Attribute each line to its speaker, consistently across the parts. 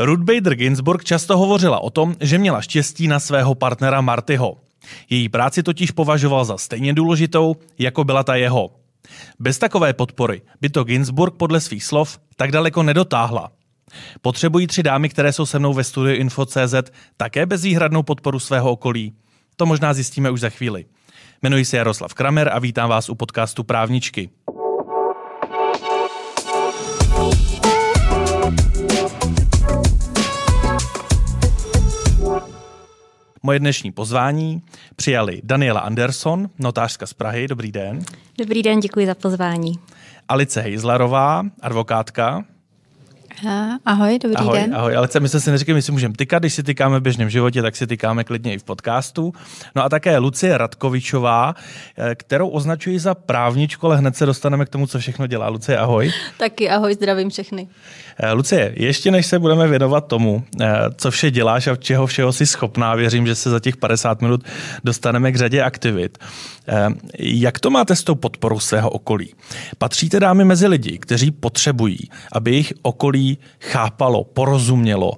Speaker 1: Ruth Bader Ginsburg často hovořila o tom, že měla štěstí na svého partnera Martyho. Její práci totiž považoval za stejně důležitou, jako byla ta jeho. Bez takové podpory by to Ginsburg podle svých slov tak daleko nedotáhla. Potřebují tři dámy, které jsou se mnou ve studiu Info.cz, také bezvýhradnou podporu svého okolí? To možná zjistíme už za chvíli. Jmenuji se Jaroslav Kramer a vítám vás u podcastu Právničky. Moje dnešní pozvání přijali Daniela Anderson, notářka z Prahy. Dobrý den.
Speaker 2: Dobrý den, děkuji za pozvání.
Speaker 1: Alice Hejzlarová, advokátka.
Speaker 2: Ahoj, dobrý
Speaker 1: ahoj,
Speaker 2: den.
Speaker 1: Ahoj, ale my jsme si neřekli, my si můžeme tykat, když si tykáme v běžném životě, tak si tykáme klidně i v podcastu. No a také Lucie Radkovičová, eh, kterou označuji za právničku, ale hned se dostaneme k tomu, co všechno dělá. Lucie, ahoj.
Speaker 2: Taky ahoj, zdravím všechny.
Speaker 1: Eh, Lucie, ještě než se budeme věnovat tomu, eh, co vše děláš a čeho všeho jsi schopná, věřím, že se za těch 50 minut dostaneme k řadě aktivit. Jak to máte s tou podporou svého okolí? Patříte dámy mezi lidi, kteří potřebují, aby jejich okolí chápalo, porozumělo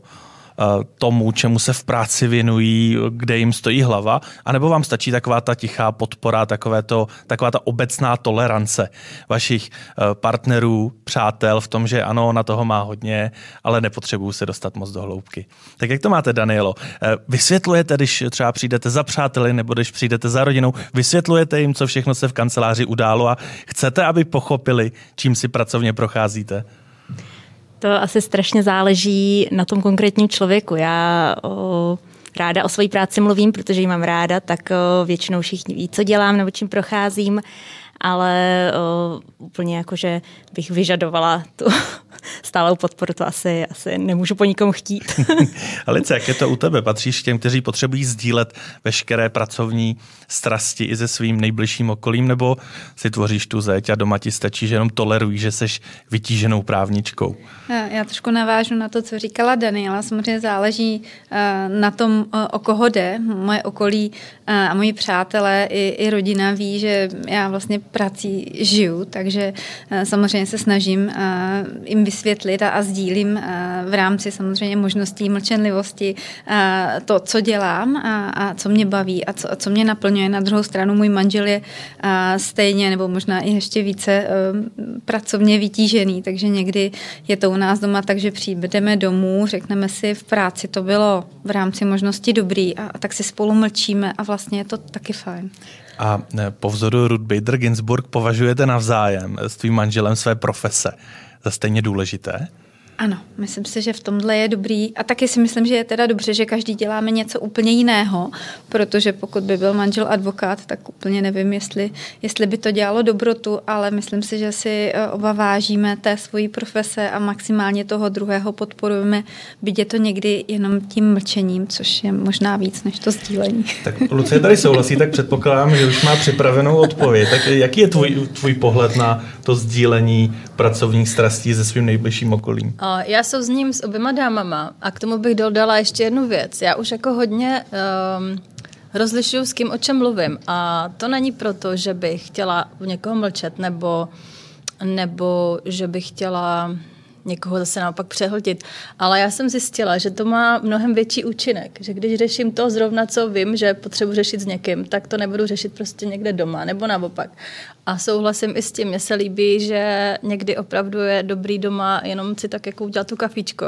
Speaker 1: tomu, čemu se v práci věnují, kde jim stojí hlava, anebo vám stačí taková ta tichá podpora, takové to, taková ta obecná tolerance vašich eh, partnerů, přátel v tom, že ano, na toho má hodně, ale nepotřebuju se dostat moc do hloubky. Tak jak to máte, Danielo? Eh, vysvětlujete, když třeba přijdete za přáteli nebo když přijdete za rodinou, vysvětlujete jim, co všechno se v kanceláři událo a chcete, aby pochopili, čím si pracovně procházíte?
Speaker 2: To asi strašně záleží na tom konkrétním člověku. Já o, ráda o své práci mluvím, protože ji mám ráda, tak o, většinou všichni ví, co dělám nebo čím procházím ale o, úplně jako, že bych vyžadovala tu stálou podporu, to asi, asi nemůžu po nikom chtít.
Speaker 1: Alice, jak je to u tebe? Patříš k těm, kteří potřebují sdílet veškeré pracovní strasti i se svým nejbližším okolím, nebo si tvoříš tu zeď a doma ti stačí, že jenom tolerují, že seš vytíženou právničkou?
Speaker 3: Já trošku navážu na to, co říkala Daniela. Samozřejmě záleží eh, na tom, eh, o koho jde. Moje okolí eh, a moji přátelé i, i rodina ví, že já vlastně prací žiju, takže samozřejmě se snažím jim vysvětlit a, a sdílím v rámci samozřejmě možností mlčenlivosti to, co dělám a, a co mě baví a co, a co mě naplňuje. Na druhou stranu můj manžel je stejně nebo možná i ještě více pracovně vytížený, takže někdy je to u nás doma tak, že přijdeme domů, řekneme si v práci, to bylo v rámci možnosti dobrý a, a tak si spolu mlčíme a vlastně je to taky fajn.
Speaker 1: A po vzoru Ruth Bader Ginsburg považujete navzájem s tvým manželem své profese stejně důležité?
Speaker 3: Ano, myslím si, že v tomhle je dobrý. A taky si myslím, že je teda dobře, že každý děláme něco úplně jiného, protože pokud by byl manžel advokát, tak úplně nevím, jestli, jestli by to dělalo dobrotu, ale myslím si, že si eh, oba vážíme té svojí profese a maximálně toho druhého podporujeme, byť je to někdy jenom tím mlčením, což je možná víc než to sdílení.
Speaker 1: Tak Lucie tady souhlasí, tak předpokládám, že už má připravenou odpověď. Tak jaký je tvůj, tvůj pohled na to sdílení pracovních strastí se svým nejbližším okolím?
Speaker 4: Já souzním s oběma dámama a k tomu bych dodala ještě jednu věc. Já už jako hodně um, rozlišuju, s kým o čem mluvím a to není proto, že bych chtěla u někoho mlčet nebo, nebo že bych chtěla někoho zase naopak přehltit. Ale já jsem zjistila, že to má mnohem větší účinek, že když řeším to zrovna, co vím, že potřebuji řešit s někým, tak to nebudu řešit prostě někde doma, nebo naopak. A souhlasím i s tím, mně se líbí, že někdy opravdu je dobrý doma jenom si tak jako udělat tu kafičko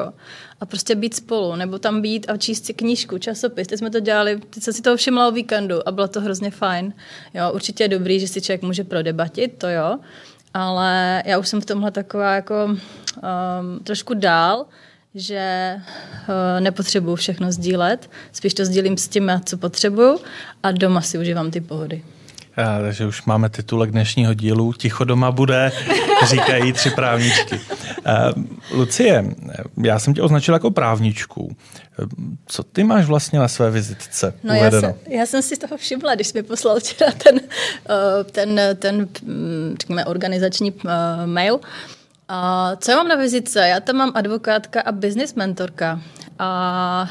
Speaker 4: a prostě být spolu, nebo tam být a číst si knížku, časopis. Teď jsme to dělali, teď jsem si to všimla o víkendu a bylo to hrozně fajn. Jo, určitě je dobrý, že si člověk může prodebatit, to jo, ale já už jsem v tomhle taková jako um, trošku dál, že uh, nepotřebuju všechno sdílet, spíš to sdílím s tím, co potřebuju a doma si užívám ty pohody.
Speaker 1: A, takže už máme titulek dnešního dílu Ticho doma bude, říkají tři právničky. Uh, Lucie, já jsem tě označil jako právničku. Co ty máš vlastně na své vizitce
Speaker 4: no Já jsem, já jsem si toho všimla, když jsi mi poslal včera ten, ten, ten mm, řekněme, organizační mail. Co já mám na vizitce? Já tam mám advokátka a business mentorka. A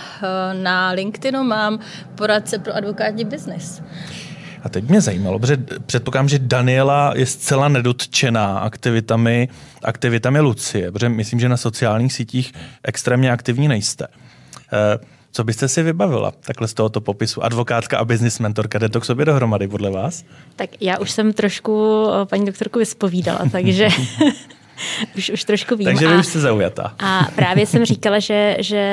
Speaker 4: na LinkedInu mám poradce pro advokátní biznis.
Speaker 1: A teď mě zajímalo, protože předpokládám, že Daniela je zcela nedotčená aktivitami, aktivitami Lucie, protože myslím, že na sociálních sítích extrémně aktivní nejste. Eh, co byste si vybavila takhle z tohoto popisu? Advokátka a business mentorka, jde to k sobě dohromady podle vás?
Speaker 2: Tak já už jsem trošku eh, paní doktorku vyspovídala, takže už, už trošku vím.
Speaker 1: Takže vy už jste zaujatá.
Speaker 2: A právě jsem říkala, že, že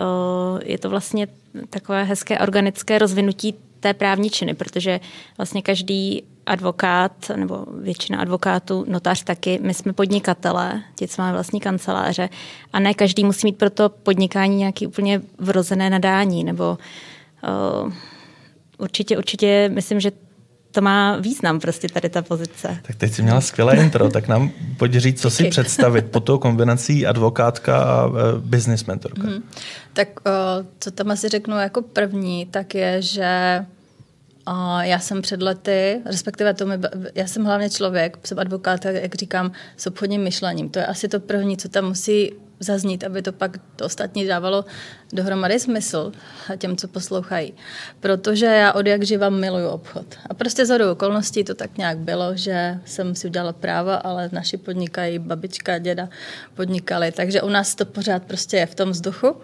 Speaker 2: o, je to vlastně takové hezké organické rozvinutí té právní činy, protože vlastně každý advokát, nebo většina advokátů, notář taky, my jsme podnikatelé, ti, co máme vlastní kanceláře a ne každý musí mít pro to podnikání nějaký úplně vrozené nadání, nebo uh, určitě, určitě myslím, že to má význam prostě tady ta pozice.
Speaker 1: Tak teď jsi měla skvělé intro, tak nám pojď říct, co si představit po tou kombinací advokátka a uh, business mentorka. Hmm.
Speaker 4: Tak uh, co tam asi řeknu jako první, tak je, že a já jsem před lety, respektive to mi, já jsem hlavně člověk, jsem advokát, jak říkám, s obchodním myšlením. To je asi to první, co tam musí zaznít, aby to pak to ostatní dávalo dohromady smysl těm, co poslouchají. Protože já od jak živa miluju obchod. A prostě za okolností to tak nějak bylo, že jsem si udělala práva, ale naši podnikají, babička, děda podnikali, takže u nás to pořád prostě je v tom vzduchu.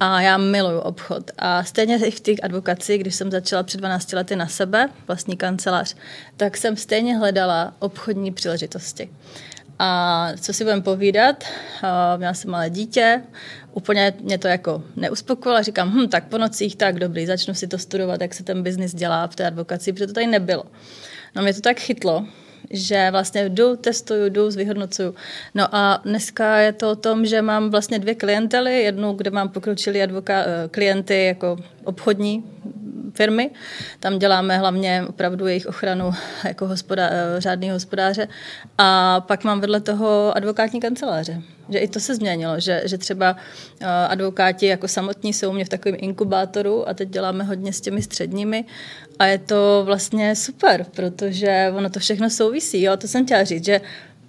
Speaker 4: A já miluju obchod. A stejně i v těch advokaci, když jsem začala před 12 lety na sebe, vlastní kancelář, tak jsem stejně hledala obchodní příležitosti. A co si budeme povídat, měla jsem malé dítě, úplně mě to jako neuspokojilo. Říkám, hm, tak po nocích, tak dobrý, začnu si to studovat, jak se ten biznis dělá v té advokaci, protože to tady nebylo. No mě to tak chytlo, že vlastně jdu, testuju, jdu, zvyhodnocuju. No a dneska je to o tom, že mám vlastně dvě klientely, jednu, kde mám pokročilý advoka- klienty jako obchodní firmy. Tam děláme hlavně opravdu jejich ochranu jako hospoda- eh, řádného hospodáře. A pak mám vedle toho advokátní kanceláře. Že i to se změnilo, že, že třeba eh, advokáti jako samotní jsou mě v takovém inkubátoru a teď děláme hodně s těmi středními a je to vlastně super, protože ono to všechno souvisí. Jo? To jsem chtěla říct, že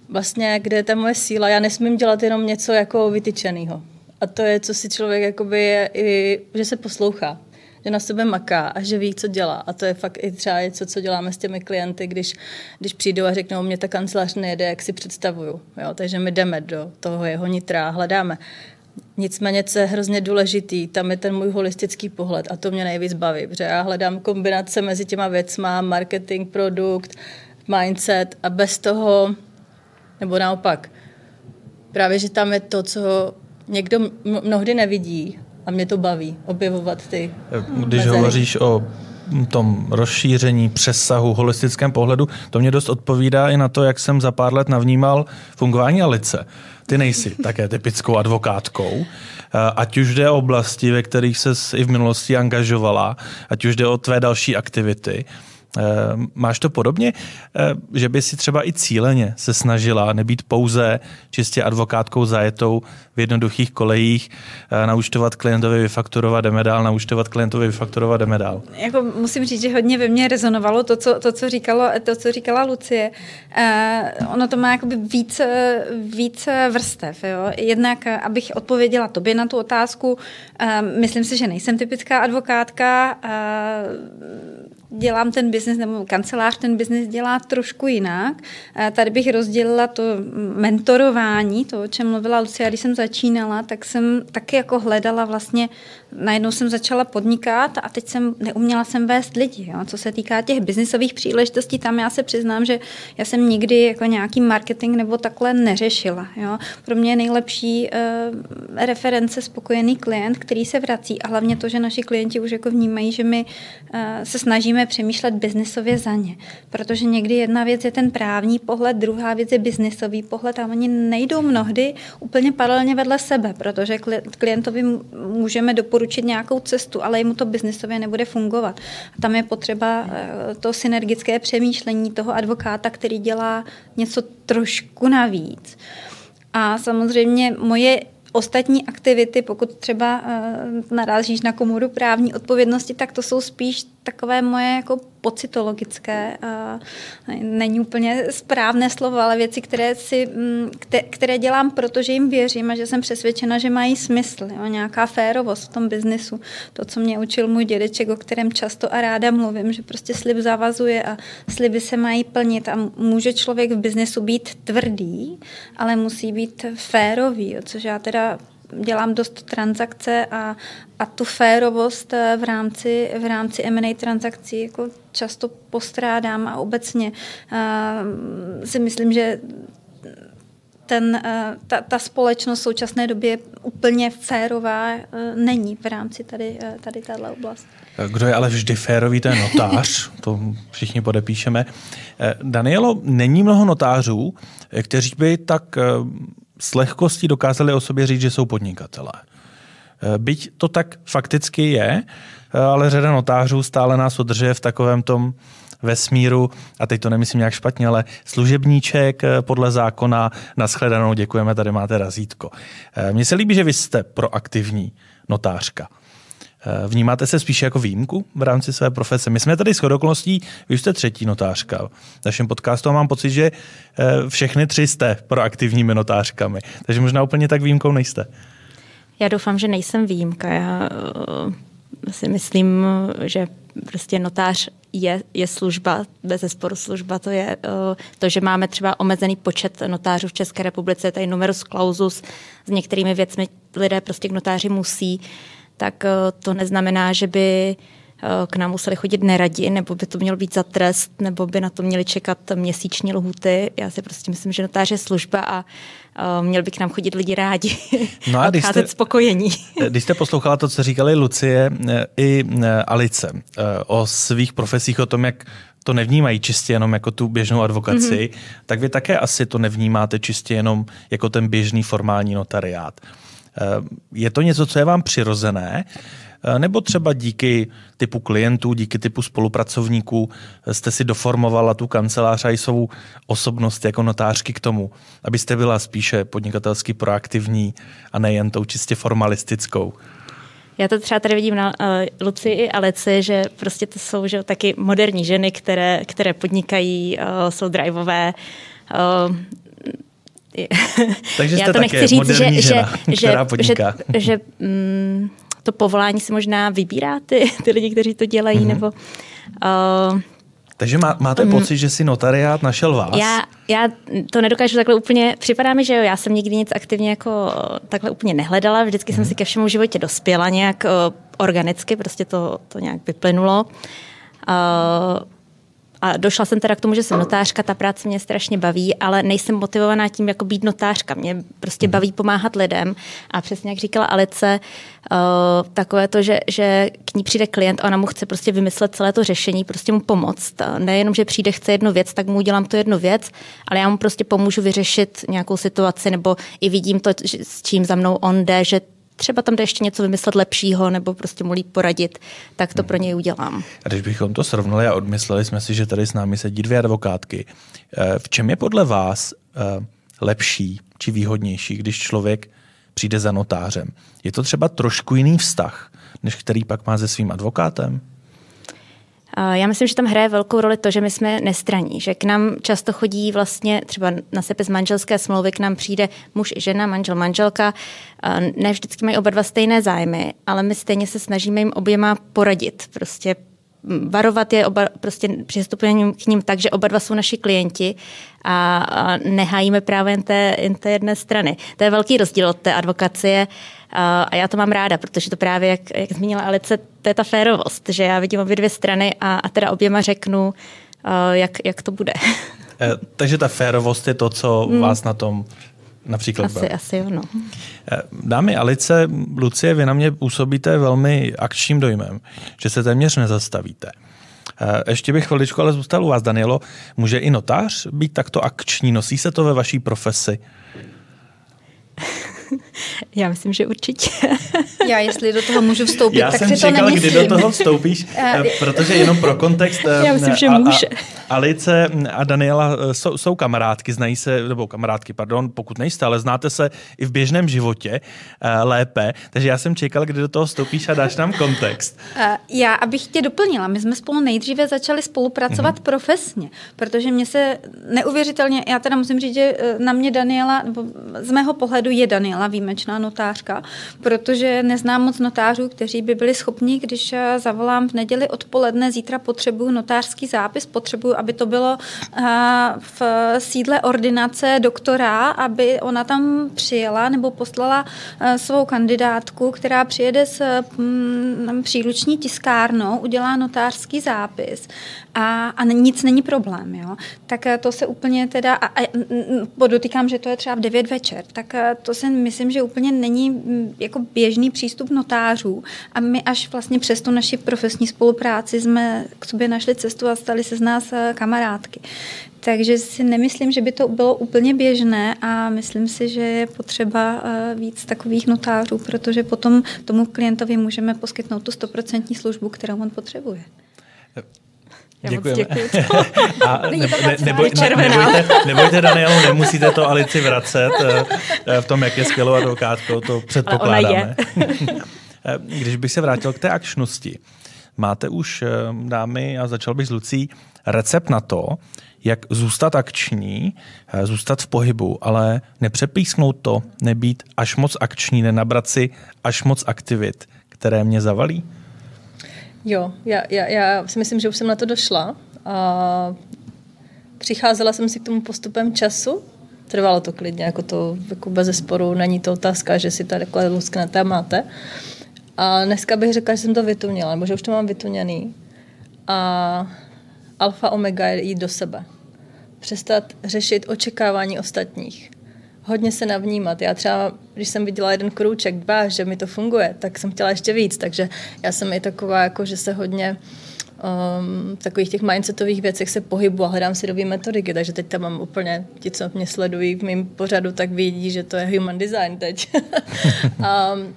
Speaker 4: vlastně, kde je ta moje síla, já nesmím dělat jenom něco jako vytyčeného. A to je, co si člověk jakoby je, i, že se poslouchá že na sebe maká a že ví, co dělá. A to je fakt i třeba něco, co děláme s těmi klienty, když, když přijdou a řeknou, mě ta kancelář nejede, jak si představuju. Jo? Takže my jdeme do toho jeho nitra, hledáme. Nicméně, co je hrozně důležitý, tam je ten můj holistický pohled a to mě nejvíc baví, protože já hledám kombinace mezi těma věcma, marketing, produkt, mindset a bez toho, nebo naopak, právě, že tam je to, co někdo mnohdy nevidí a mě to baví, objevovat ty
Speaker 1: Když mezery. hovoříš o tom rozšíření, přesahu, holistickém pohledu, to mě dost odpovídá i na to, jak jsem za pár let navnímal fungování Alice. Ty nejsi také typickou advokátkou, ať už jde o oblasti, ve kterých se i v minulosti angažovala, ať už jde o tvé další aktivity. Eh, máš to podobně, eh, že by si třeba i cíleně se snažila nebýt pouze čistě advokátkou zajetou v jednoduchých kolejích, eh, naučtovat klientovi vyfakturovat, jdeme dál, naučtovat klientovi vyfakturovat, jdeme dál.
Speaker 3: Jako musím říct, že hodně ve mně rezonovalo to, co, to, co, říkalo, to, co říkala Lucie. Ono to má jakoby víc, víc vrstev. Jo? Jednak, abych odpověděla tobě na tu otázku, myslím si, že nejsem typická advokátka, dělám ten biznis, nebo kancelář ten biznis dělá trošku jinak. Tady bych rozdělila to mentorování, to, o čem mluvila Lucia, když jsem začínala, tak jsem taky jako hledala vlastně, najednou jsem začala podnikat a teď jsem, neuměla jsem vést lidi. Jo. Co se týká těch biznisových příležitostí, tam já se přiznám, že já jsem nikdy jako nějaký marketing nebo takhle neřešila. Jo. Pro mě je nejlepší uh, reference spokojený klient, který se vrací a hlavně to, že naši klienti už jako vnímají, že my uh, se snažíme musíme přemýšlet biznisově za ně. Protože někdy jedna věc je ten právní pohled, druhá věc je biznisový pohled a oni nejdou mnohdy úplně paralelně vedle sebe, protože klientovi můžeme doporučit nějakou cestu, ale jemu to biznisově nebude fungovat. A tam je potřeba eh, to synergické přemýšlení toho advokáta, který dělá něco trošku navíc. A samozřejmě moje ostatní aktivity, pokud třeba uh, narážíš na komoru právní odpovědnosti, tak to jsou spíš takové moje jako pocitologické, není úplně správné slovo, ale věci, které, si, mm, které dělám, protože jim věřím a že jsem přesvědčena, že mají smysl. Jo? Nějaká férovost v tom biznisu. To, co mě učil můj dědeček, o kterém často a ráda mluvím, že prostě slib zavazuje a sliby se mají plnit a může člověk v biznesu být tvrdý, ale musí být férový, jo? což já teda dělám dost transakce a, a tu férovost eh, v rámci, v rámci M&A transakcí jako často postrádám a obecně uh, si myslím, že ten, uh, ta, ta společnost v současné době úplně férová není v rámci tady, tady téhle oblasti.
Speaker 1: Kdo je ale vždy férový, to je notář, to všichni podepíšeme. Danielo, není mnoho notářů, kteří by tak s lehkostí dokázali o sobě říct, že jsou podnikatelé. Eh, byť to tak fakticky je, eh, ale řada notářů stále nás udržuje v takovém tom vesmíru, a teď to nemyslím nějak špatně, ale služebníček eh, podle zákona, nashledanou, děkujeme, tady máte razítko. Mně se líbí, že vy jste proaktivní notářka. Eh, vnímáte se spíše jako výjimku v rámci své profese? My jsme tady s vy jste třetí notářka v našem podcastu a mám pocit, že eh, všechny tři jste proaktivními notářkami. Takže možná úplně tak výjimkou nejste.
Speaker 2: Já doufám, že nejsem výjimka. Já eh, si myslím, že prostě notář je, je služba, bez zesporu služba, to je to, že máme třeba omezený počet notářů v České republice, tady numerus clausus, s některými věcmi lidé prostě k notáři musí tak eh, to neznamená, že by eh, k nám museli chodit neradi, nebo by to mělo být za trest, nebo by na to měli čekat měsíční lhuty. Já si prostě myslím, že notář je služba a uh, měl by k nám chodit lidi rádi no a, odcházet jste, spokojení.
Speaker 1: Když jste poslouchala to, co říkali Lucie i Alice o svých profesích, o tom, jak to nevnímají čistě jenom jako tu běžnou advokaci, mm-hmm. tak vy také asi to nevnímáte čistě jenom jako ten běžný formální notariát. Eh, je to něco, co je vám přirozené, eh, nebo třeba díky typu klientů, díky typu spolupracovníků jste si doformovala tu kancelář a i svou osobnost jako notářky k tomu, abyste byla spíše podnikatelsky proaktivní a nejen tou čistě formalistickou?
Speaker 2: Já to třeba tady vidím na uh, Luci i Aleci, že prostě to jsou že, taky moderní ženy, které, které podnikají, uh, jsou driveové, uh,
Speaker 1: takže jste Já to nechci říct, že, žena, že, která podniká.
Speaker 2: že, že mm, to povolání si možná vybírá ty, ty lidi, kteří to dělají, mm-hmm. nebo... Uh,
Speaker 1: takže má, máte mm, pocit, že si notariát našel vás?
Speaker 2: Já, já to nedokážu takhle úplně, připadá mi, že jo, já jsem nikdy nic aktivně jako takhle úplně nehledala, vždycky mm. jsem mhm. si ke všemu životě dospěla nějak uh, organicky, prostě to, to nějak vyplynulo. Uh, a došla jsem teda k tomu, že jsem notářka, ta práce mě strašně baví, ale nejsem motivovaná tím, jako být notářka. Mě prostě baví pomáhat lidem. A přesně jak říkala Alice, uh, takové to, že, že k ní přijde klient a ona mu chce prostě vymyslet celé to řešení, prostě mu pomoct. Nejenom, že přijde, chce jednu věc, tak mu udělám tu jednu věc, ale já mu prostě pomůžu vyřešit nějakou situaci, nebo i vidím to, s čím za mnou on jde, že třeba tam jde ještě něco vymyslet lepšího nebo prostě mu líp poradit, tak to pro něj udělám.
Speaker 1: A když bychom to srovnali a odmysleli jsme si, že tady s námi sedí dvě advokátky, eh, v čem je podle vás eh, lepší či výhodnější, když člověk přijde za notářem? Je to třeba trošku jiný vztah, než který pak má se svým advokátem?
Speaker 2: Já myslím, že tam hraje velkou roli to, že my jsme nestraní, že k nám často chodí vlastně třeba na sepis manželské smlouvy, k nám přijde muž i žena, manžel, manželka. Ne vždycky mají oba dva stejné zájmy, ale my stejně se snažíme jim oběma poradit. Prostě varovat je, oba, prostě přistupujeme k ním tak, že oba dva jsou naši klienti a, nehájíme právě jen té, jen té jedné strany. To je velký rozdíl od té advokacie a, a já to mám ráda, protože to právě, jak, jak zmínila Alice, to je ta férovost, že já vidím obě dvě strany a, a teda oběma řeknu, a, jak, jak to bude.
Speaker 1: E, takže ta férovost je to, co hmm. vás na tom například
Speaker 2: Asi, asi jo, no.
Speaker 1: Eh, dámy Alice, Lucie, vy na mě působíte velmi akčním dojmem, že se téměř nezastavíte. Eh, ještě bych chviličku ale zůstal u vás, Danielo. Může i notář být takto akční? Nosí se to ve vaší profesi?
Speaker 2: Já myslím, že určitě.
Speaker 3: Já, jestli do toho můžu vstoupit,
Speaker 1: Já
Speaker 3: tak
Speaker 1: jsem
Speaker 3: si
Speaker 1: čekal,
Speaker 3: to nemyslím.
Speaker 1: kdy do toho vstoupíš, eh, protože jenom pro kontext.
Speaker 2: Já myslím, že může.
Speaker 1: Alice a Daniela eh, jsou, jsou kamarádky, znají se, nebo kamarádky, pardon, pokud nejste, ale znáte se i v běžném životě lépe, takže já jsem čekal, kdy do toho stoupíš a dáš nám kontext.
Speaker 3: Já, abych tě doplnila, my jsme spolu nejdříve začali spolupracovat mm-hmm. profesně, protože mě se neuvěřitelně, já teda musím říct, že na mě Daniela, nebo z mého pohledu je Daniela výjimečná notářka, protože neznám moc notářů, kteří by byli schopni, když zavolám v neděli odpoledne, zítra potřebuju notářský zápis, potřebuju, aby to bylo v sídle ordinace doktora, aby ona tam přijela nebo poslala svou kandidátku, která přijede s mm, příruční tiskárnou, udělá notářský zápis a, a nic není problém. Jo? Tak to se úplně teda, a, a podotýkám, že to je třeba v 9 večer, tak to si myslím, že úplně není jako běžný přístup notářů a my až vlastně přes tu naši profesní spolupráci jsme k sobě našli cestu a stali se z nás eh, kamarádky. Takže si nemyslím, že by to bylo úplně běžné a myslím si, že je potřeba eh, víc takových notářů, protože potom tomu klientovi můžeme poskytnout tu stoprocentní službu, kterou on potřebuje.
Speaker 2: Já Děkujeme.
Speaker 1: A ne, ne, neboj, ne, nebojte, nebojte, Danielu, nemusíte to Alici vracet eh, v tom, jak je skvělou advokátkou, to předpokládáme. Když bych se vrátil k té akčnosti, máte už, eh, dámy, a začal bych s Lucí, recept na to, jak zůstat akční, eh, zůstat v pohybu, ale nepřepísknout to, nebýt až moc akční, nenabrat si až moc aktivit, které mě zavalí?
Speaker 4: Jo, já, já, já si myslím, že už jsem na to došla. A přicházela jsem si k tomu postupem času, trvalo to klidně, jako to jako bez zesporu, není to otázka, že si tady takhle lusknete a máte. A dneska bych řekla, že jsem to vytunila, nebo že už to mám vytuněný. A alfa omega je jít do sebe. Přestat řešit očekávání ostatních. Hodně se navnímat. Já třeba, když jsem viděla jeden krůček, dva, že mi to funguje, tak jsem chtěla ještě víc. Takže já jsem i taková, jako, že se hodně um, takových těch mindsetových věcech se pohybu a hledám si nové metodiky, takže teď tam mám úplně, ti, co mě sledují v mém pořadu, tak vidí, že to je human design teď. um,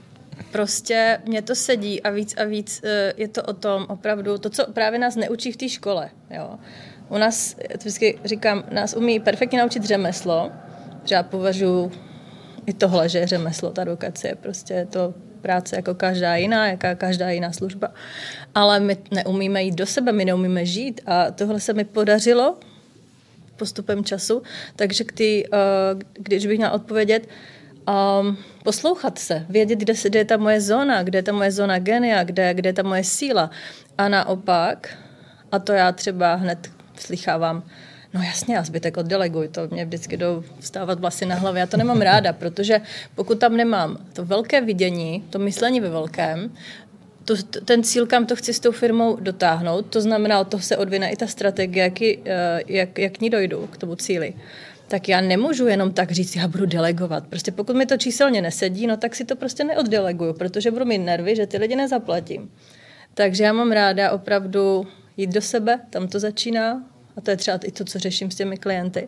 Speaker 4: prostě mě to sedí a víc a víc eh, je to o tom opravdu, to, co právě nás neučí v té škole. Jo. U nás, vždycky říkám, nás umí perfektně naučit řemeslo, já považuji i tohle, že je řemeslo, ta advokacie, prostě je to práce jako každá jiná, jaká každá jiná služba. Ale my neumíme jít do sebe, my neumíme žít a tohle se mi podařilo postupem času, takže tý, uh, když bych měla odpovědět, um, poslouchat se, vědět, kde, kde je ta moje zóna, kde je ta moje zóna genia, kde, kde je ta moje síla. A naopak, a to já třeba hned slychávám, no jasně, a zbytek oddeleguj, to mě vždycky jdou vstávat vlasy na hlavě. Já to nemám ráda, protože pokud tam nemám to velké vidění, to myšlení ve velkém, to, ten cíl, kam to chci s tou firmou dotáhnout, to znamená, od toho se odvine i ta strategie, jak, eh, jak, jak k ní dojdu, k tomu cíli tak já nemůžu jenom tak říct, já budu delegovat. Prostě pokud mi to číselně nesedí, no tak si to prostě neoddeleguju, protože budu mít nervy, že ty lidi nezaplatím. Takže já mám ráda opravdu jít do sebe, tam to začíná a to je třeba i to, co řeším s těmi klienty.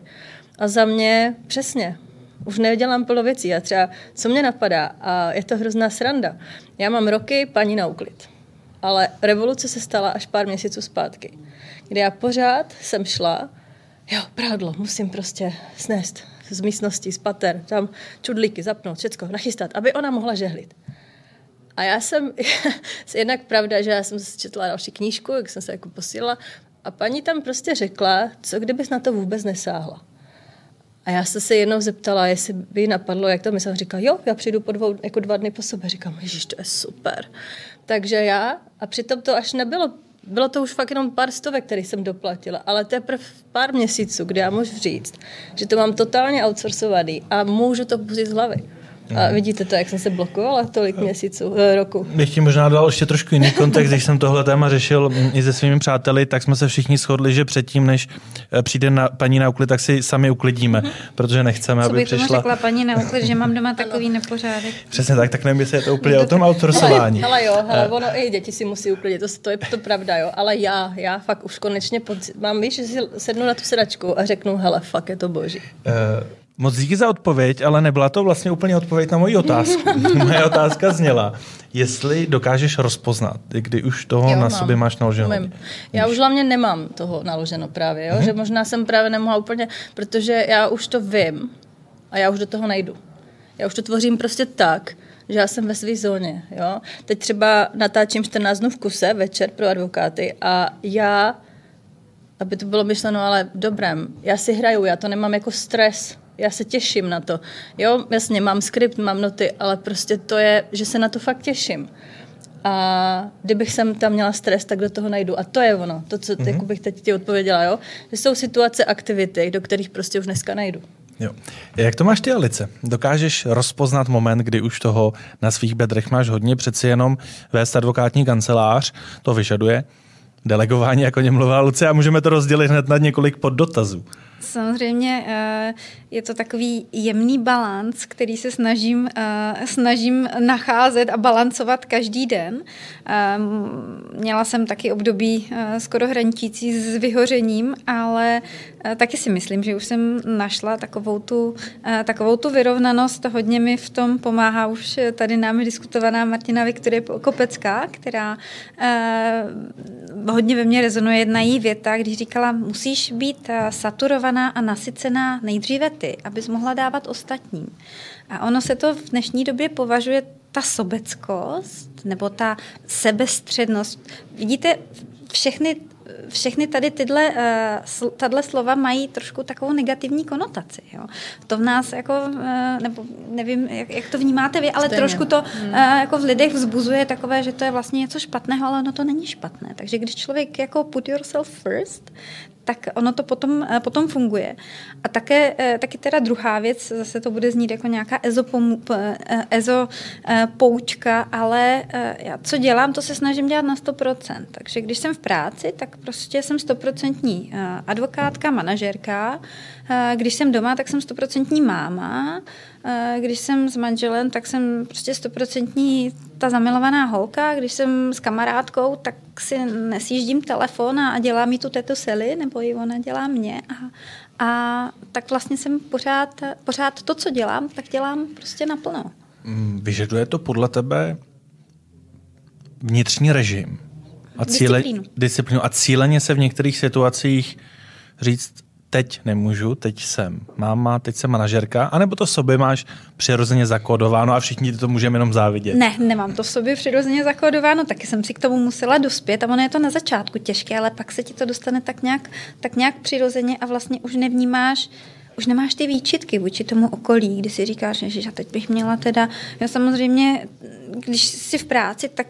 Speaker 4: A za mě přesně, už nedělám plno věcí. Já třeba, co mě napadá, a je to hrozná sranda. Já mám roky paní na úklid. Ale revoluce se stala až pár měsíců zpátky, kdy já pořád jsem šla jo, prádlo, musím prostě snést z místnosti, z pater, tam čudlíky zapnout, všecko, nachystat, aby ona mohla žehlit. A já jsem, jednak pravda, že já jsem četla další knížku, jak jsem se jako posílala, a paní tam prostě řekla, co kdybys na to vůbec nesáhla. A já jsem se jednou zeptala, jestli by napadlo, jak to myslím. Říkala, jo, já přijdu po dvou, jako dva dny po sobě. Říkám, ježiš, to je super. Takže já, a přitom to až nebylo bylo to už fakt jenom pár stovek, který jsem doplatila, ale teprve pár měsíců, kdy já můžu říct, že to mám totálně outsourcovaný a můžu to pustit z hlavy. A mhm. vidíte to, jak jsem se blokovala tolik měsíců, eh, roku.
Speaker 1: Bych ti možná dal ještě trošku jiný kontext, když jsem tohle téma řešil i se svými přáteli, tak jsme se všichni shodli, že předtím, než eh, přijde na, paní na uklid, tak si sami uklidíme, mm-hmm. protože nechceme,
Speaker 3: Co
Speaker 1: aby přišla...
Speaker 3: Co řekla paní na uklid, že mám doma takový nepořádek?
Speaker 1: Přesně tak, tak nevím, jestli je to úplně o tom outsourcování.
Speaker 4: Ale jo, hele, eh. ono i děti si musí uklidit, to, to je to pravda, jo, ale já, já fakt už konečně pod, mám, víš, že si sednu na tu sedačku a řeknu, hele, fakt je to boží. Uh,
Speaker 1: Moc díky za odpověď, ale nebyla to vlastně úplně odpověď na moji otázku. Moje otázka zněla, jestli dokážeš rozpoznat, kdy už toho jo, na mám. sobě máš naloženo. Umím.
Speaker 4: Já už hlavně nemám toho naloženo právě, jo? Hmm. že možná jsem právě nemohla úplně, protože já už to vím a já už do toho nejdu. Já už to tvořím prostě tak, že já jsem ve své zóně. Jo? Teď třeba natáčím 14 dnů v kuse večer pro advokáty a já, aby to bylo myšleno ale v dobrém, já si hraju, já to nemám jako stres já se těším na to. Jo, jasně, mám skript, mám noty, ale prostě to je, že se na to fakt těším. A kdybych jsem tam měla stres, tak do toho najdu. A to je ono, to, co mm-hmm. bych teď ti odpověděla, jo? Že jsou situace, aktivity, do kterých prostě už dneska najdu.
Speaker 1: Jo. Jak to máš ty, Alice? Dokážeš rozpoznat moment, kdy už toho na svých bedrech máš hodně, přeci jenom vést advokátní kancelář, to vyžaduje delegování, jako něm mluvila Lucie, a můžeme to rozdělit hned na několik poddotazů.
Speaker 3: Samozřejmě eh, je to takový jemný balans, který se snažím, eh, snažím nacházet a balancovat každý den. Eh, měla jsem taky období skoro hraničící s vyhořením, ale taky si myslím, že už jsem našla takovou tu, takovou tu vyrovnanost. Hodně mi v tom pomáhá už tady námi diskutovaná Martina Viktorie Kopecká, která hodně ve mně rezonuje jedna její věta, když říkala, musíš být saturovaná a nasycená nejdříve ty, abys mohla dávat ostatním. A ono se to v dnešní době považuje ta sobeckost nebo ta sebestřednost. Vidíte, všechny všechny tady tyhle, uh, tato slova mají trošku takovou negativní konotaci. Jo. To v nás jako, uh, nebo nevím, jak, jak to vnímáte vy, ale Stejně. trošku to hmm. uh, jako v lidech vzbuzuje takové, že to je vlastně něco špatného, ale ono to není špatné. Takže když člověk jako put yourself first, tak ono to potom, eh, potom funguje. A také, eh, taky teda druhá věc, zase to bude znít jako nějaká ezo, pomu, eh, ezo ale já co dělám, to se snažím dělat na 100%. Takže když jsem v práci, tak prostě jsem 100% advokátka, manažerka. Když jsem doma, tak jsem 100% máma. Když jsem s manželem, tak jsem prostě stoprocentní ta zamilovaná holka. Když jsem s kamarádkou, tak si nesjíždím telefon a dělá mi tu této sely, nebo i ona dělá mě. A, a tak vlastně jsem pořád, pořád to, co dělám, tak dělám prostě naplno.
Speaker 1: Mm, vyžaduje to podle tebe vnitřní režim a cíle, disciplínu. disciplínu a cíleně se v některých situacích říct, teď nemůžu, teď jsem máma, teď jsem manažerka, anebo to sobě máš přirozeně zakódováno a všichni to můžeme jenom závidět?
Speaker 3: Ne, nemám to sobě přirozeně zakódováno, taky jsem si k tomu musela dospět a ono je to na začátku těžké, ale pak se ti to dostane tak nějak, tak nějak přirozeně a vlastně už nevnímáš, už nemáš ty výčitky vůči tomu okolí, kdy si říkáš, že teď bych měla teda, já samozřejmě, když jsi v práci, tak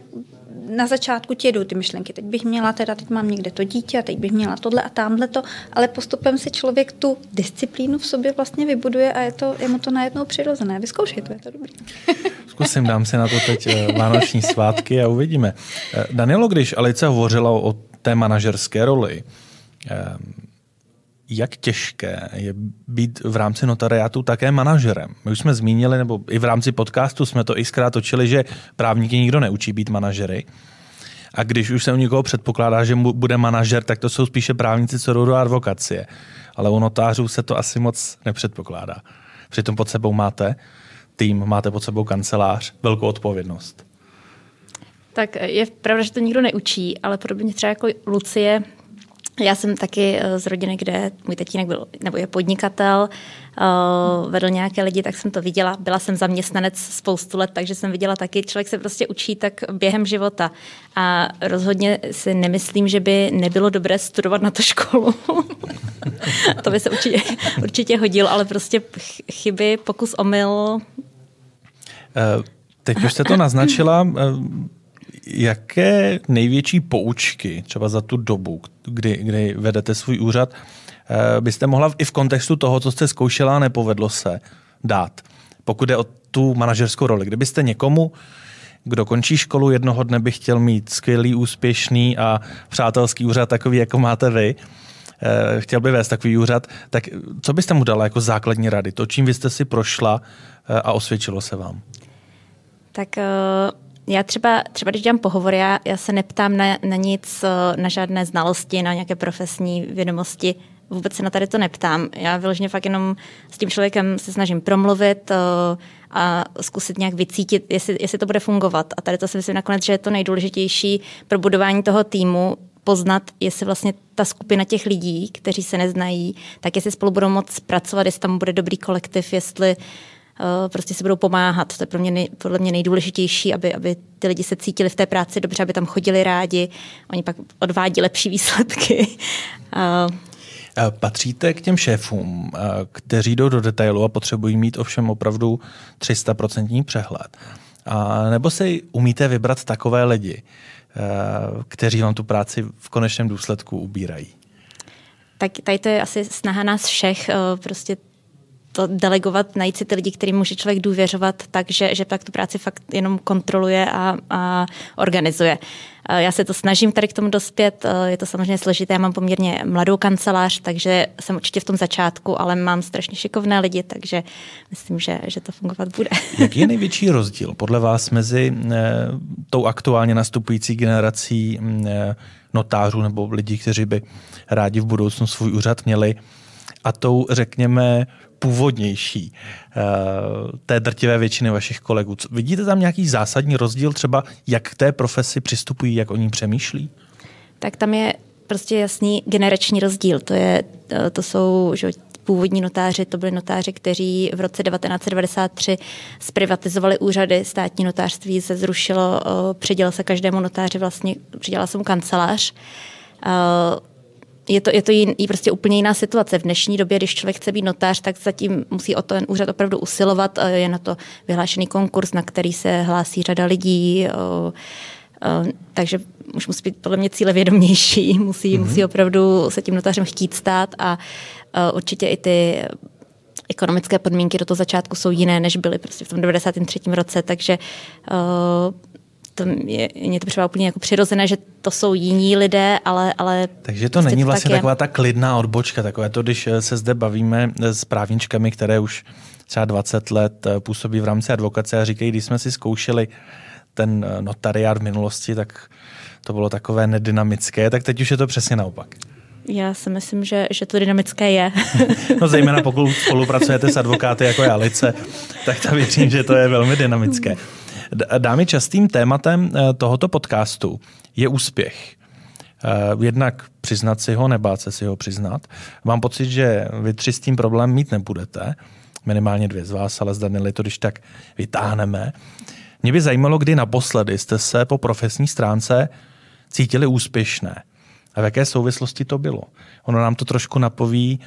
Speaker 3: na začátku ti jedou ty myšlenky. Teď bych měla teda, teď mám někde to dítě a teď bych měla tohle a tamhle to, ale postupem si člověk tu disciplínu v sobě vlastně vybuduje a je, to, je mu to najednou přirozené. Vyzkoušej to, je to dobrý.
Speaker 1: Zkusím, dám si na to teď eh, vánoční svátky a uvidíme. Eh, Danielo, když Alice hovořila o té manažerské roli, eh, jak těžké je být v rámci notariátu také manažerem. My už jsme zmínili, nebo i v rámci podcastu jsme to xkrát točili, že právníky nikdo neučí být manažery. A když už se u někoho předpokládá, že bude manažer, tak to jsou spíše právníci, co jdou do advokacie. Ale u notářů se to asi moc nepředpokládá. Přitom pod sebou máte tým, máte pod sebou kancelář, velkou odpovědnost.
Speaker 2: Tak je pravda, že to nikdo neučí, ale podobně třeba jako Lucie já jsem taky eh, z rodiny, kde můj tatínek byl, nebo je podnikatel, uh, vedl nějaké lidi, tak jsem to viděla. Byla jsem zaměstnanec spoustu let, takže jsem viděla taky, člověk se prostě učí tak během života. A rozhodně si nemyslím, že by nebylo dobré studovat na to školu. to by se určitě, určitě hodil, ale prostě chyby, pokus omyl. Uh,
Speaker 1: teď už jste to naznačila. Jaké největší poučky třeba za tu dobu, kdy, kdy vedete svůj úřad, eh, byste mohla i v kontextu toho, co jste zkoušela a nepovedlo se, dát? Pokud je o tu manažerskou roli. Kdybyste někomu, kdo končí školu, jednoho dne by chtěl mít skvělý, úspěšný a přátelský úřad, takový, jako máte vy, eh, chtěl by vést takový úřad, tak co byste mu dala jako základní rady? To, čím vy jste si prošla eh, a osvědčilo se vám?
Speaker 2: Tak uh já třeba, třeba když dělám pohovor, já, já se neptám na, na nic, na žádné znalosti, na nějaké profesní vědomosti vůbec se na tady to neptám. Já vyloženě fakt jenom s tím člověkem se snažím promluvit a zkusit nějak vycítit, jestli, jestli to bude fungovat. A tady to si myslím nakonec, že je to nejdůležitější pro budování toho týmu, poznat, jestli vlastně ta skupina těch lidí, kteří se neznají, tak jestli spolu budou moc pracovat, jestli tam bude dobrý kolektiv, jestli uh, prostě se budou pomáhat. To je pro mě nej, podle mě nejdůležitější, aby, aby ty lidi se cítili v té práci dobře, aby tam chodili rádi, oni pak odvádí lepší výsledky.
Speaker 1: uh, Patříte k těm šéfům, kteří jdou do detailu a potřebují mít ovšem opravdu 300% přehled. A nebo si umíte vybrat takové lidi, Eh, kteří vám tu práci v konečném důsledku ubírají?
Speaker 2: Tak tady to je asi snaha nás všech, eh, prostě to delegovat, najít si ty lidi, kterým může člověk důvěřovat, takže že tak tu práci fakt jenom kontroluje a, a organizuje. Eh, já se to snažím tady k tomu dospět, eh, je to samozřejmě složité, já mám poměrně mladou kancelář, takže jsem určitě v tom začátku, ale mám strašně šikovné lidi, takže myslím, že, že to fungovat bude.
Speaker 1: Jaký je největší rozdíl podle vás mezi e, tou aktuálně nastupující generací e, notářů nebo lidí, kteří by rádi v budoucnu svůj úřad měli a tou, řekněme, původnější eh, té drtivé většiny vašich kolegů. Vidíte tam nějaký zásadní rozdíl třeba, jak k té profesi přistupují, jak o ní přemýšlí?
Speaker 2: Tak tam je prostě jasný generační rozdíl. To, je, eh, to jsou že, původní notáři, to byli notáři, kteří v roce 1993 zprivatizovali úřady, státní notářství se zrušilo, eh, přidělal se každému notáři vlastně, přidělala se mu kancelář je to, je to jin, prostě úplně jiná situace. V dnešní době, když člověk chce být notář, tak zatím musí o ten úřad opravdu usilovat. Je na to vyhlášený konkurs, na který se hlásí řada lidí. Takže už musí být podle mě cíle vědomější, musí, mm-hmm. musí opravdu se tím notářem chtít stát a určitě i ty ekonomické podmínky do toho začátku jsou jiné, než byly prostě v tom 93. roce, takže to je, mě to připadá úplně jako přirozené, že to jsou jiní lidé, ale... ale
Speaker 1: Takže to není to vlastně taková ta klidná odbočka, takové to, když se zde bavíme s právničkami, které už třeba 20 let působí v rámci advokace a říkají, když jsme si zkoušeli ten notariát v minulosti, tak to bylo takové nedynamické, tak teď už je to přesně naopak.
Speaker 2: Já si myslím, že, že to dynamické je.
Speaker 1: no zejména pokud spolupracujete s advokáty jako je Alice, tak to věřím, že to je velmi dynamické. Dámy, častým tématem eh, tohoto podcastu je úspěch. Eh, jednak přiznat si ho, nebát se si ho přiznat. Mám pocit, že vy tři s tím problém mít nebudete. Minimálně dvě z vás, ale s Danily to když tak vytáhneme. Mě by zajímalo, kdy naposledy jste se po profesní stránce cítili úspěšné. A v jaké souvislosti to bylo? Ono nám to trošku napoví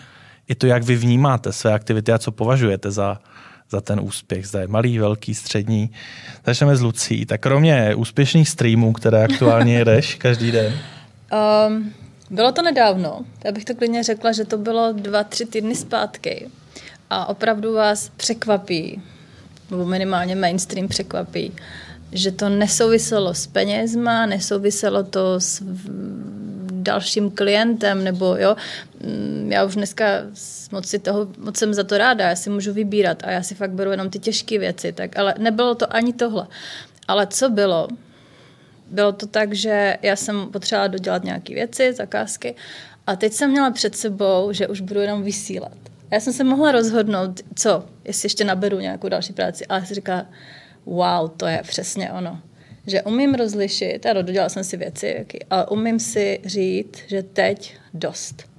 Speaker 1: i to, jak vy vnímáte své aktivity a co považujete za za ten úspěch. Zda je malý, velký, střední. Začneme s Lucí. Tak kromě úspěšných streamů, které aktuálně jedeš každý den.
Speaker 4: Um, bylo to nedávno. Já bych to klidně řekla, že to bylo dva, tři týdny zpátky. A opravdu vás překvapí, nebo minimálně mainstream překvapí, že to nesouviselo s penězma, nesouviselo to s dalším klientem, nebo jo, mm, já už dneska moc, si toho, moc jsem za to ráda, já si můžu vybírat a já si fakt beru jenom ty těžké věci, tak, ale nebylo to ani tohle. Ale co bylo? Bylo to tak, že já jsem potřebovala dodělat nějaké věci, zakázky a teď jsem měla před sebou, že už budu jenom vysílat. Já jsem se mohla rozhodnout, co, jestli ještě naberu nějakou další práci, ale si říká, wow, to je přesně ono že umím rozlišit, ano, dodělala jsem si věci, ale umím si říct, že teď dost.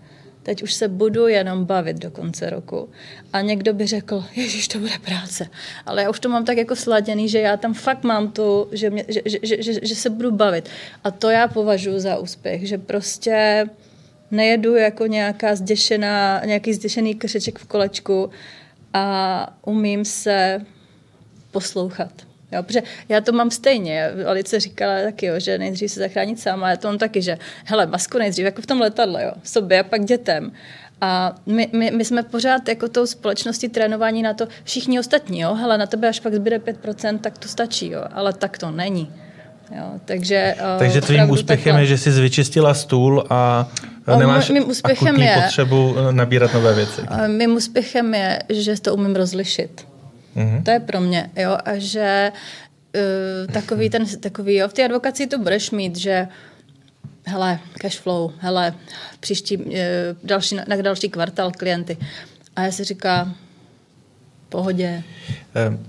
Speaker 4: Teď už se budu jenom bavit do konce roku. A někdo by řekl, ježiš, to bude práce. Ale já už to mám tak jako sladěný, že já tam fakt mám tu, že, mě, že, že, že, že, že se budu bavit. A to já považuji za úspěch, že prostě nejedu jako nějaká zděšená, nějaký zděšený křeček v kolečku a umím se poslouchat. Jo, protože já to mám stejně. Alice říkala taky, jo, že nejdřív se zachránit sám, a já to mám taky, že hele, masku nejdřív, jako v tom letadle, jo, sobě a pak dětem. A my, my, my jsme pořád jako tou společností trénování na to, všichni ostatní, jo, hele, na tebe až pak zbyde 5%, tak to stačí, jo, ale tak to není. Jo, takže
Speaker 1: uh, takže tvým úspěchem takhle. je, že jsi vyčistila stůl a o, nemáš mým úspěchem je, potřebu eh, nabírat nové věci.
Speaker 4: Mým úspěchem je, že to umím rozlišit. Mm-hmm. To je pro mě, jo, a že uh, takový ten, takový, jo, v té advokaci to budeš mít, že hele, cash flow, hele, příští, eh, další, na další kvartál klienty. A já si říkám, pohodě.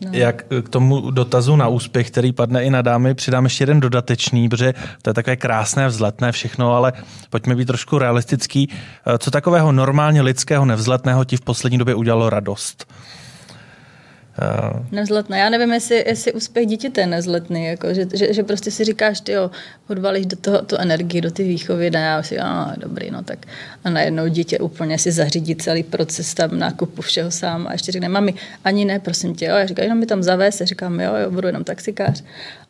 Speaker 1: No. Jak k tomu dotazu na úspěch, který padne i na dámy, přidám ještě jeden dodatečný, protože to je takové krásné, vzletné všechno, ale pojďme být trošku realistický. Eh, co takového normálně lidského nevzletného ti v poslední době udělalo radost?
Speaker 4: Uh... Nezletné. Já nevím, jestli, jestli úspěch dítěte je nezletný, jako, že, že, že, prostě si říkáš, ty jo, odvalíš do toho tu energii, do ty výchovy, ne, já si, a dobrý, no tak. A najednou dítě úplně si zařídí celý proces tam nákupu všeho sám a ještě řekne, mami, ani ne, prosím tě, jo, já říkám, jenom mi tam zavést, já říkám, jo, jo, budu jenom taxikář.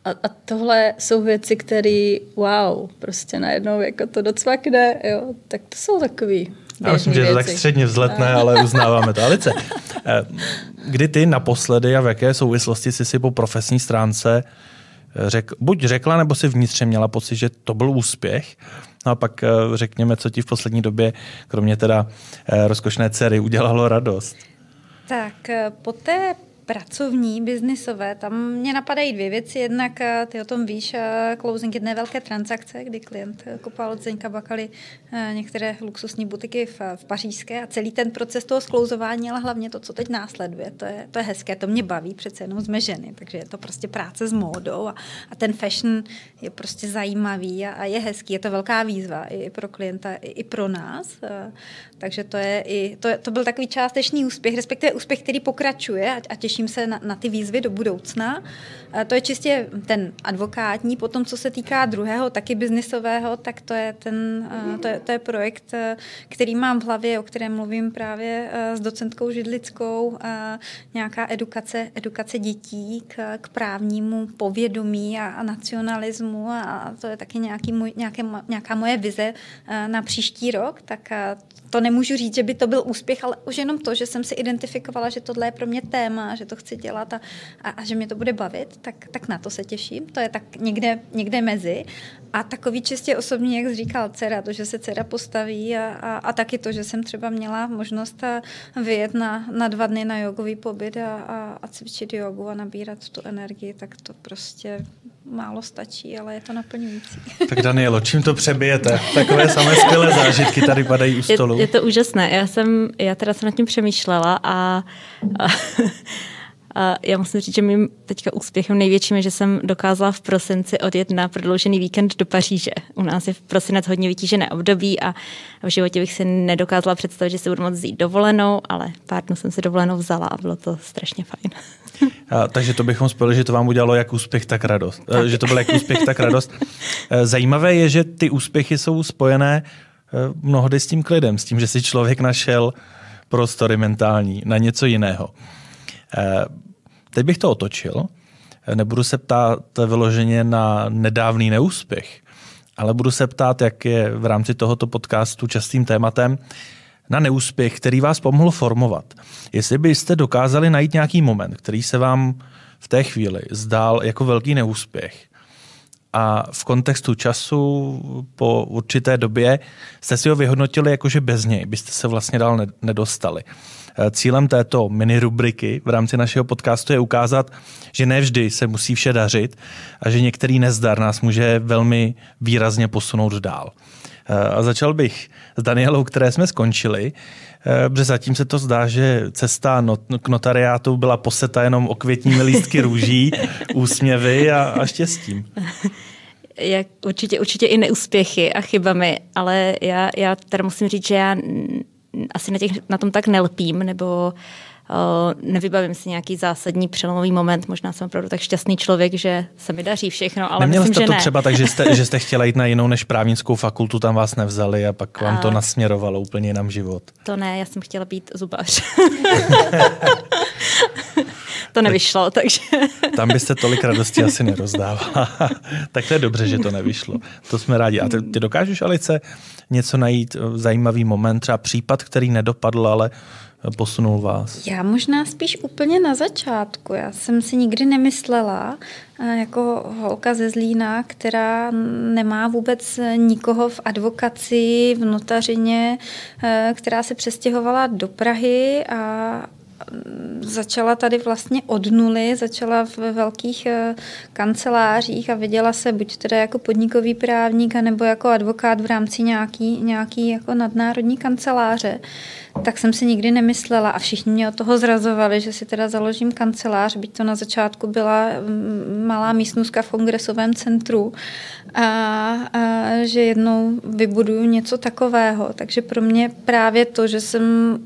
Speaker 4: A, a tohle jsou věci, které, wow, prostě najednou jako to docvakne, jo, tak to jsou takový
Speaker 1: já myslím, že je to tak středně vzletné, ale uznáváme to. Alice, eh, kdy ty naposledy a v jaké souvislosti jsi si po profesní stránce eh, řek, buď řekla, nebo si vnitřně měla pocit, že to byl úspěch, No a pak eh, řekněme, co ti v poslední době, kromě teda rozkošné dcery, udělalo radost.
Speaker 3: Tak po té pracovní, biznisové, tam mě napadají dvě věci. Jednak eh, ty o tom víš, eh, closing jedné velké transakce, kdy klient eh, kopal od Zeňka Bakaly některé luxusní butiky v, v pařížské. A celý ten proces toho sklouzování, ale hlavně to, co teď následuje, to je, to je hezké, to mě baví, přece jenom jsme ženy, takže je to prostě práce s módou. A, a ten fashion je prostě zajímavý a, a je hezký, je to velká výzva i pro klienta, i, i pro nás, takže to je i, to, to byl takový částečný úspěch, respektive úspěch, který pokračuje a, a těší těším se na, na ty výzvy do budoucna. To je čistě ten advokátní. Potom, co se týká druhého, taky biznisového, tak to je, ten, to je, to je projekt, který mám v hlavě, o kterém mluvím právě s docentkou Židlickou. Nějaká edukace, edukace dětí k, k právnímu povědomí a, a nacionalismu a to je taky nějaký můj, nějaké, nějaká moje vize na příští rok. Tak to nemůžu říct, že by to byl úspěch, ale už jenom to, že jsem si identifikovala, že tohle je pro mě téma, že to chci dělat a, a, a že mě to bude bavit, tak, tak na to se těším. To je tak někde, někde mezi. A takový čistě osobní, jak říkal, dcera, to, že se dcera postaví a, a, a taky to, že jsem třeba měla možnost vyjet na, na dva dny na jogový pobyt a, a, a cvičit jogu a nabírat tu energii, tak to prostě málo stačí, ale je to naplňující.
Speaker 1: Tak Danielo, čím to přebijete? Takové samé skvělé zážitky tady padají u stolu.
Speaker 2: Je, je to úžasné. Já jsem, já teda jsem nad tím přemýšlela a, a a já musím říct, že mým teďka úspěchem největším je, že jsem dokázala v prosinci odjet na prodloužený víkend do Paříže. U nás je v prosinec hodně vytížené období a v životě bych si nedokázala představit, že si budu moct vzít dovolenou, ale pár dnů jsem si dovolenou vzala a bylo to strašně fajn.
Speaker 1: A, takže to bychom spojili, že to vám udělalo jak úspěch, tak radost. Eh, tak. Že to byl jak úspěch, tak radost. Eh, zajímavé je, že ty úspěchy jsou spojené eh, mnohdy s tím klidem, s tím, že si člověk našel prostory mentální na něco jiného. Teď bych to otočil. Nebudu se ptát vyloženě na nedávný neúspěch, ale budu se ptát, jak je v rámci tohoto podcastu častým tématem na neúspěch, který vás pomohl formovat. Jestli byste dokázali najít nějaký moment, který se vám v té chvíli zdál jako velký neúspěch a v kontextu času po určité době jste si ho vyhodnotili jako, že bez něj byste se vlastně dál nedostali. Eh, cílem této mini rubriky v rámci našeho podcastu je ukázat, že nevždy se musí vše dařit a že některý nezdar nás může velmi výrazně posunout dál. Eh, a začal bych s Danielou, které jsme skončili, eh, protože zatím se to zdá, že cesta k notariátu byla poseta jenom okvětními lístky růží, úsměvy a, a štěstím.
Speaker 2: Jak určitě, určitě i neúspěchy a chybami, ale já, já tady musím říct, že já asi na, těch, na tom tak nelpím, nebo uh, nevybavím si nějaký zásadní přelomový moment. Možná jsem opravdu tak šťastný člověk, že se mi daří všechno, ale
Speaker 1: Neměl
Speaker 2: myslím,
Speaker 1: jste
Speaker 2: že
Speaker 1: to
Speaker 2: ne.
Speaker 1: třeba tak, že jste, že jste chtěla jít na jinou než právnickou fakultu, tam vás nevzali a pak vám a... to nasměrovalo úplně jinam život?
Speaker 2: To ne, já jsem chtěla být zubař. to nevyšlo, takže...
Speaker 1: Tam byste tolik radosti asi nerozdávala. tak to je dobře, že to nevyšlo. To jsme rádi. A ty, ty dokážeš, Alice, něco najít, eh, zajímavý moment, třeba případ, který nedopadl, ale eh, posunul vás?
Speaker 3: Já možná spíš úplně na začátku. Já jsem si nikdy nemyslela, eh, jako holka ze Zlína, která nemá vůbec nikoho v advokaci, v notařině, která se přestěhovala do Prahy a začala tady vlastně od nuly, začala v velkých eh, kancelářích a viděla se buď teda jako podnikový právník, nebo jako advokát v rámci nějaký, nějaký jako nadnárodní kanceláře, tak jsem si nikdy nemyslela a všichni mě od toho zrazovali, že si teda založím kancelář, byť to na začátku byla mm, malá místnůzka v kongresovém centru a, a že jednou vybuduju něco takového. Takže pro mě právě to, že jsem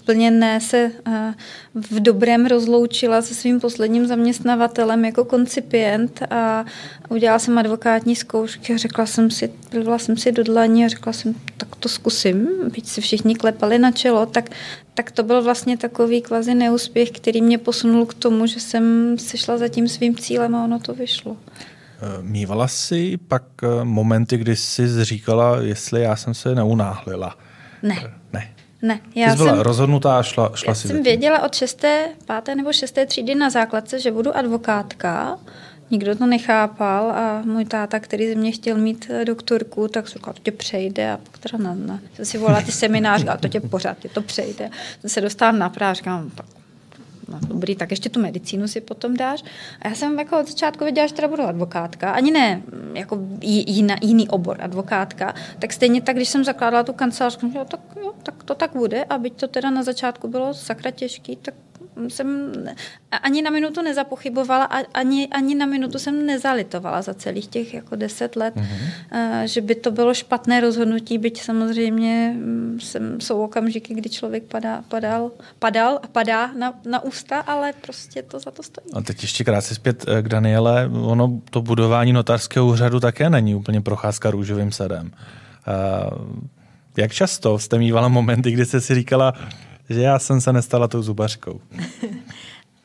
Speaker 3: úplně ne se eh, v dobrém rozloučila se svým posledním zaměstnavatelem jako koncipient a udělala jsem advokátní zkoušky a řekla jsem si, plivla jsem si do dlaní a řekla jsem, tak to zkusím, byť si všichni klepali na čelo, tak, tak to byl vlastně takový kvazi neúspěch, který mě posunul k tomu, že jsem si šla za tím svým cílem a ono to vyšlo.
Speaker 1: Eh, Mívala jsi pak eh, momenty, kdy jsi říkala, jestli já jsem se neunáhlila?
Speaker 3: Ne.
Speaker 1: Ne. Já Ty jsi byla jsem, rozhodnutá a šla, šla
Speaker 3: já
Speaker 1: si
Speaker 3: jsem věděla od šesté, páté nebo šesté třídy na základce, že budu advokátka. Nikdo to nechápal a můj táta, který ze mě chtěl mít eh, doktorku, tak říkal, to tě přejde a pak teda na, na, jsem si volala ty seminář, a to tě pořád, tě to přejde. Jsem se dostala na práv, říkám, tak no dobrý, tak ještě tu medicínu si potom dáš. A já jsem jako od začátku věděla, že teda budu advokátka, ani ne mm, jako jiná, jiný obor advokátka, tak stejně tak, když jsem zakládala tu kancelář, tak, jo, tak to tak bude. A byť to teda na začátku bylo sakra těžký, tak jsem ani na minutu nezapochybovala, ani, ani na minutu jsem nezalitovala za celých těch jako deset let, mm-hmm. že by to bylo špatné rozhodnutí, byť samozřejmě mm, jsem, jsou okamžiky, kdy člověk padá, padal, padal a padá na, na ústa, ale prostě to za to stojí.
Speaker 1: A teď ještě krátce zpět eh, k Daniele. Ono to budování notářského úřadu také není úplně procházka růžovým sadem. Jak často jste mývala momenty, kdy jste si říkala, že já jsem se nestala tou zubařkou.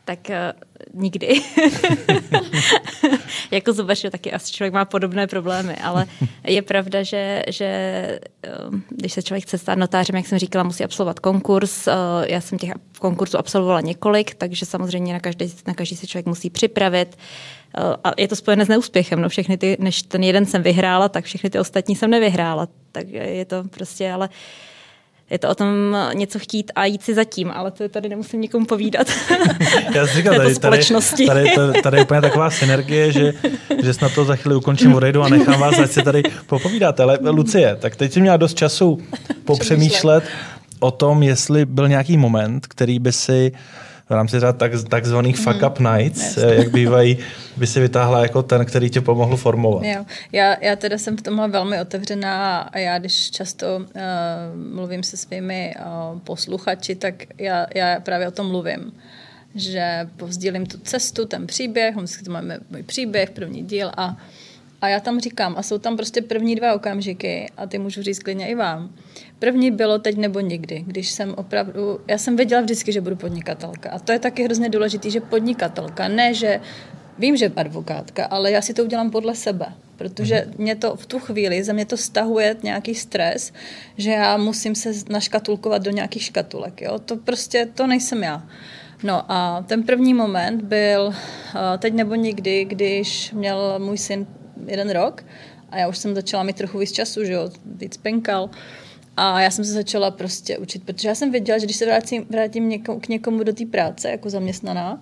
Speaker 2: tak uh, nikdy. jako zubař taky asi člověk má podobné problémy, ale je pravda, že, že uh, když se člověk chce stát notářem, jak jsem říkala, musí absolvovat konkurs. Uh, já jsem těch konkursů absolvovala několik, takže samozřejmě na každý, na každý se člověk musí připravit. Uh, a je to spojené s neúspěchem. No všechny ty, než ten jeden jsem vyhrála, tak všechny ty ostatní jsem nevyhrála. Tak je to prostě, ale uh, je to o tom něco chtít a jít si zatím, ale to tady nemusím nikomu povídat.
Speaker 1: Já si říkal, tady, tady, tady, tady, tady, je úplně taková synergie, že, že snad to za chvíli ukončím, odejdu a nechám vás, ať si tady popovídáte. Ale Lucie, tak teď si měla dost času popřemýšlet o tom, jestli byl nějaký moment, který by si v rámci tak, takzvaných mm. fuck up nights, mm, jak bývají, by si vytáhla jako ten, který tě pomohl formovat.
Speaker 4: Jo. Já, já teda jsem v tomhle velmi otevřená a já, když často uh, mluvím se svými uh, posluchači, tak já, já právě o tom mluvím že povzdílím tu cestu, ten příběh, vždycky to máme můj příběh, první díl a, a já tam říkám, a jsou tam prostě první dva okamžiky a ty můžu říct klidně i vám, První bylo teď nebo nikdy, když jsem opravdu, já jsem věděla vždycky, že budu podnikatelka. A to je taky hrozně důležité, že podnikatelka, ne, že vím, že advokátka, ale já si to udělám podle sebe, protože mhm. mě to v tu chvíli, za mě to stahuje nějaký stres, že já musím se naškatulkovat do nějakých škatulek. Jo? To prostě, to nejsem já. No a ten první moment byl teď nebo nikdy, když měl můj syn jeden rok a já už jsem začala mít trochu víc času, že jo, víc penkal. A já jsem se začala prostě učit, protože já jsem věděla, že když se vrátím, vrátím někomu, k někomu do té práce jako zaměstnaná,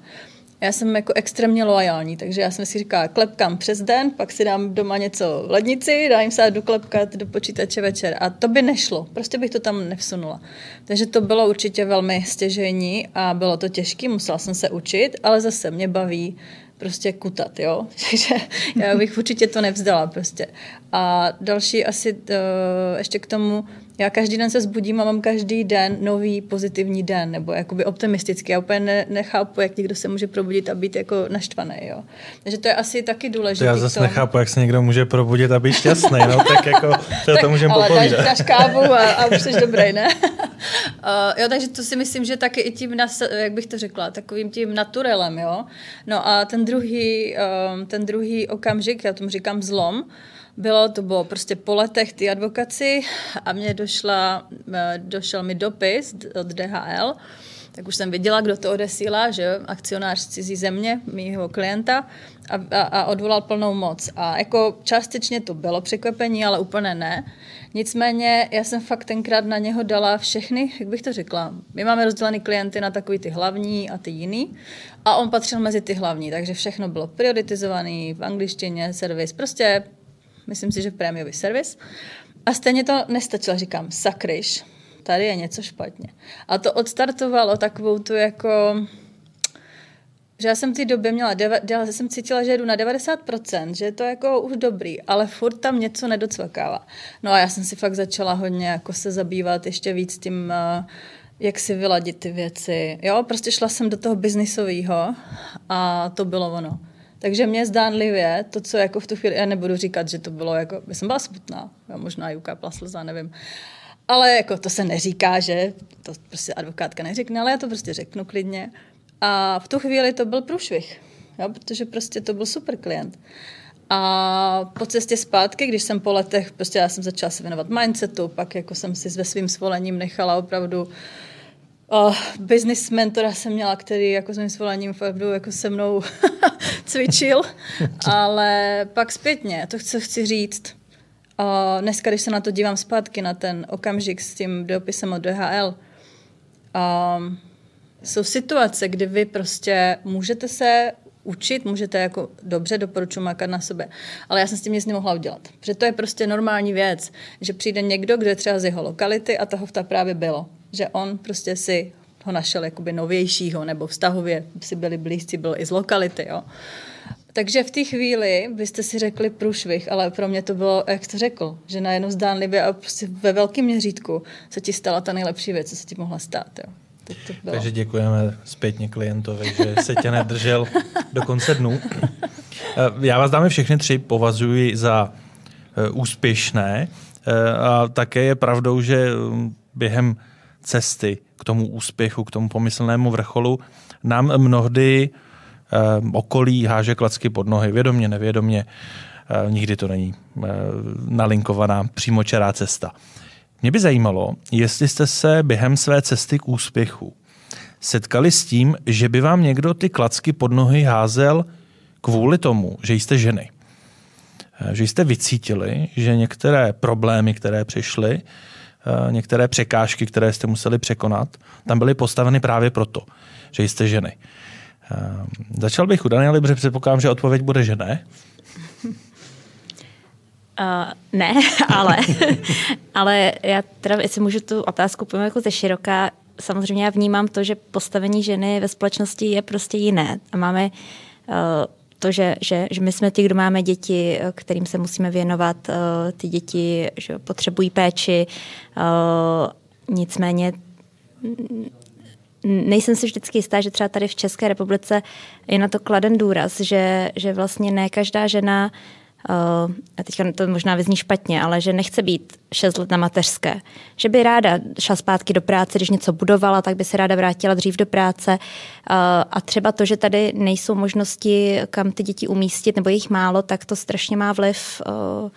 Speaker 4: já jsem jako extrémně loajální, takže já jsem si říkala, klepkám přes den, pak si dám doma něco v lednici, dám se doklepkat do počítače večer. A to by nešlo, prostě bych to tam nevsunula. Takže to bylo určitě velmi stěžení a bylo to těžké, musela jsem se učit, ale zase mě baví prostě kutat, jo. Takže já bych určitě to nevzdala prostě. A další asi uh, ještě k tomu, já každý den se zbudím a mám každý den nový pozitivní den, nebo jakoby optimistický. Já úplně ne, nechápu, jak někdo se může probudit a být jako naštvaný, jo. Takže to je asi taky důležité.
Speaker 1: Já zase nechápu, jak se někdo může probudit a být šťastný, no, tak jako to, tak, to můžeme. Ale
Speaker 4: dáš, dáš kávu a, a už jsi dobrý, ne? uh, jo, takže to si myslím, že taky i tím, nas, jak bych to řekla, takovým tím naturelem, jo. No a ten druhý, um, ten druhý okamžik, já tomu říkám zlom, bylo, to bylo prostě po letech ty advokaci a mě došla, eh, došel mi dopis od DHL tak už jsem viděla, kdo to odesílá, že akcionář z cizí země, mýho klienta a, a, a odvolal plnou moc. A jako částečně to bylo překvapení, ale úplně ne. Nicméně já jsem fakt tenkrát na něho dala všechny, jak bych to řekla, my máme rozdělený klienty na takový ty hlavní a ty jiný a on patřil mezi ty hlavní, takže všechno bylo prioritizovaný v angličtině, servis, prostě myslím si, že prémiový servis. A stejně to nestačilo, říkám, sakryš, tady je něco špatně. A to odstartovalo takovou tu jako že já jsem té době měla, já jsem cítila, že jedu na 90%, že je to jako už dobrý, ale furt tam něco nedocvakává. No a já jsem si fakt začala hodně jako se zabývat ještě víc tím, uh, jak si vyladit ty věci. Jo, prostě šla jsem do toho biznisového a to bylo ono. Takže mě zdánlivě, to, co jako v tu chvíli, já nebudu říkat, že to bylo jako, já jsem byla smutná, já možná Juka plaslza, nevím. Ale jako to se neříká, že to prostě advokátka neřekne, ale já to prostě řeknu klidně. A v tu chvíli to byl průšvih, jo, protože prostě to byl super klient. A po cestě zpátky, když jsem po letech, prostě já jsem začala se věnovat mindsetu, pak jako jsem si ve svým svolením nechala opravdu uh, business mentora jsem měla, který jako s mým svolením opravdu jako se mnou cvičil, ale pak zpětně, to chci, chci říct, uh, dneska, když se na to dívám zpátky, na ten okamžik s tím dopisem od DHL, um, jsou situace, kdy vy prostě můžete se učit, můžete jako dobře doporučuji makat na sobě. Ale já jsem s tím nic nemohla udělat. Protože to je prostě normální věc, že přijde někdo, kdo je třeba z jeho lokality a toho v ta právě bylo. Že on prostě si ho našel jakoby novějšího, nebo vztahově si byli blízcí, byl i z lokality, jo. Takže v té chvíli byste si řekli průšvih, ale pro mě to bylo, jak to řekl, že najednou zdánlivě a prostě ve velkém měřítku se ti stala ta nejlepší věc, co se ti mohla stát. Jo.
Speaker 1: To. Takže děkujeme zpětně klientovi, že se tě nedržel do konce dnů. Eh, já vás dáme všechny tři, považuji za eh, úspěšné eh, a také je pravdou, že mm, během cesty k tomu úspěchu, k tomu pomyslnému vrcholu nám mnohdy okolí háže klacky pod nohy, vědomě, nevědomě. Nikdy to není nalinkovaná přímočará cesta. Mě by zajímalo, jestli jste se během své cesty k úspěchu setkali s tím, že by vám někdo ty klacky pod nohy házel kvůli tomu, že jste ženy. Že jste vycítili, že některé problémy, které přišly, některé překážky, které jste museli překonat, tam byly postaveny právě proto, že jste ženy. Eh, začal bych u Daniely, protože předpokládám, že odpověď bude, že ne.
Speaker 2: Uh, ne, ale, ale já teda, jestli můžu tu otázku pojmout jako ze široká, samozřejmě já vnímám to, že postavení ženy ve společnosti je prostě jiné. A máme uh, to, že, že, že my jsme ti, kdo máme děti, kterým se musíme věnovat, uh, ty děti že potřebují péči, uh, nicméně nejsem si vždycky jistá, že třeba tady v České republice je na to kladen důraz, že, že vlastně ne každá žena uh, a teďka to možná vyzní špatně, ale že nechce být 6 let na mateřské. Že by ráda šla zpátky do práce, když něco budovala, tak by se ráda vrátila dřív do práce. Uh, a třeba to, že tady nejsou možnosti, kam ty děti umístit, nebo jich málo, tak to strašně má vliv uh,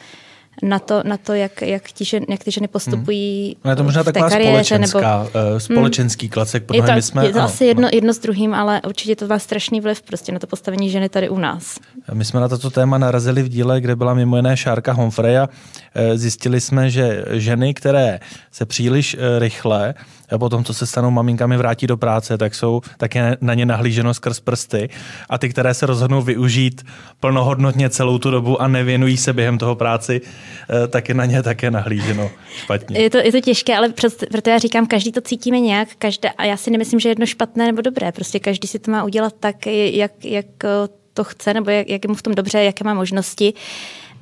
Speaker 2: na to, na to jak, jak, ti žen, jak ty ženy postupují
Speaker 1: hmm. Je to možná taková kariéře, společenská, nebo, uh, společenský hmm. klacek.
Speaker 2: Je to, my jsme, je to ano, asi jedno, jedno s druhým, ale určitě to má strašný vliv prostě na to postavení ženy tady u nás.
Speaker 1: My jsme na toto téma narazili v díle, kde byla mimo jiné Šárka Honfreja. Eh, zjistili jsme, že ženy, které se příliš eh, rychle a potom, co se stanou maminkami, vrátí do práce, tak jsou také na ně nahlíženo skrz prsty. A ty, které se rozhodnou využít plnohodnotně celou tu dobu a nevěnují se během toho práci, eh, tak je na ně také nahlíženo špatně.
Speaker 2: Je to, je to těžké, ale proto já říkám, každý to cítíme nějak, každé, a já si nemyslím, že je jedno špatné nebo dobré. Prostě každý si to má udělat tak, jak, jak to chce, nebo jak, jak je mu v tom dobře, jaké má možnosti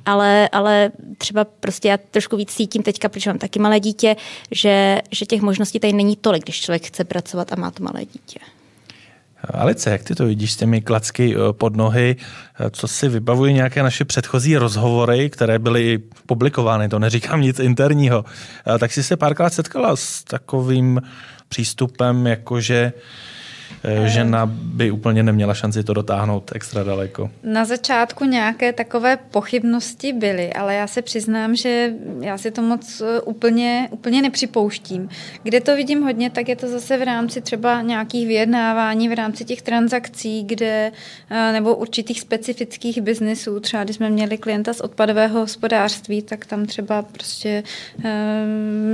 Speaker 2: ale, ale třeba prostě já trošku víc cítím teďka, protože mám taky malé dítě, že, že těch možností tady není tolik, když člověk chce pracovat a má to malé dítě.
Speaker 1: Alice, jak ty to vidíš s těmi klacky eh, pod nohy? Eh, co si vybavují nějaké naše předchozí rozhovory, které byly publikovány, to neříkám nic interního. Eh, tak jsi se párkrát setkala s takovým přístupem, jakože eh, žena by úplně neměla šanci to dotáhnout extra daleko?
Speaker 3: Na začátku nějaké takové pochybnosti byly, ale já se přiznám, že já si to moc eh, úplně, úplně nepřipouštím. Kde to vidím hodně, tak je to zase v rámci třeba nějakých vyjednávání, v rámci těch transakcí, kde nebo určitých specifických biznisů. Třeba když jsme měli klienta z odpadového hospodářství, tak tam třeba prostě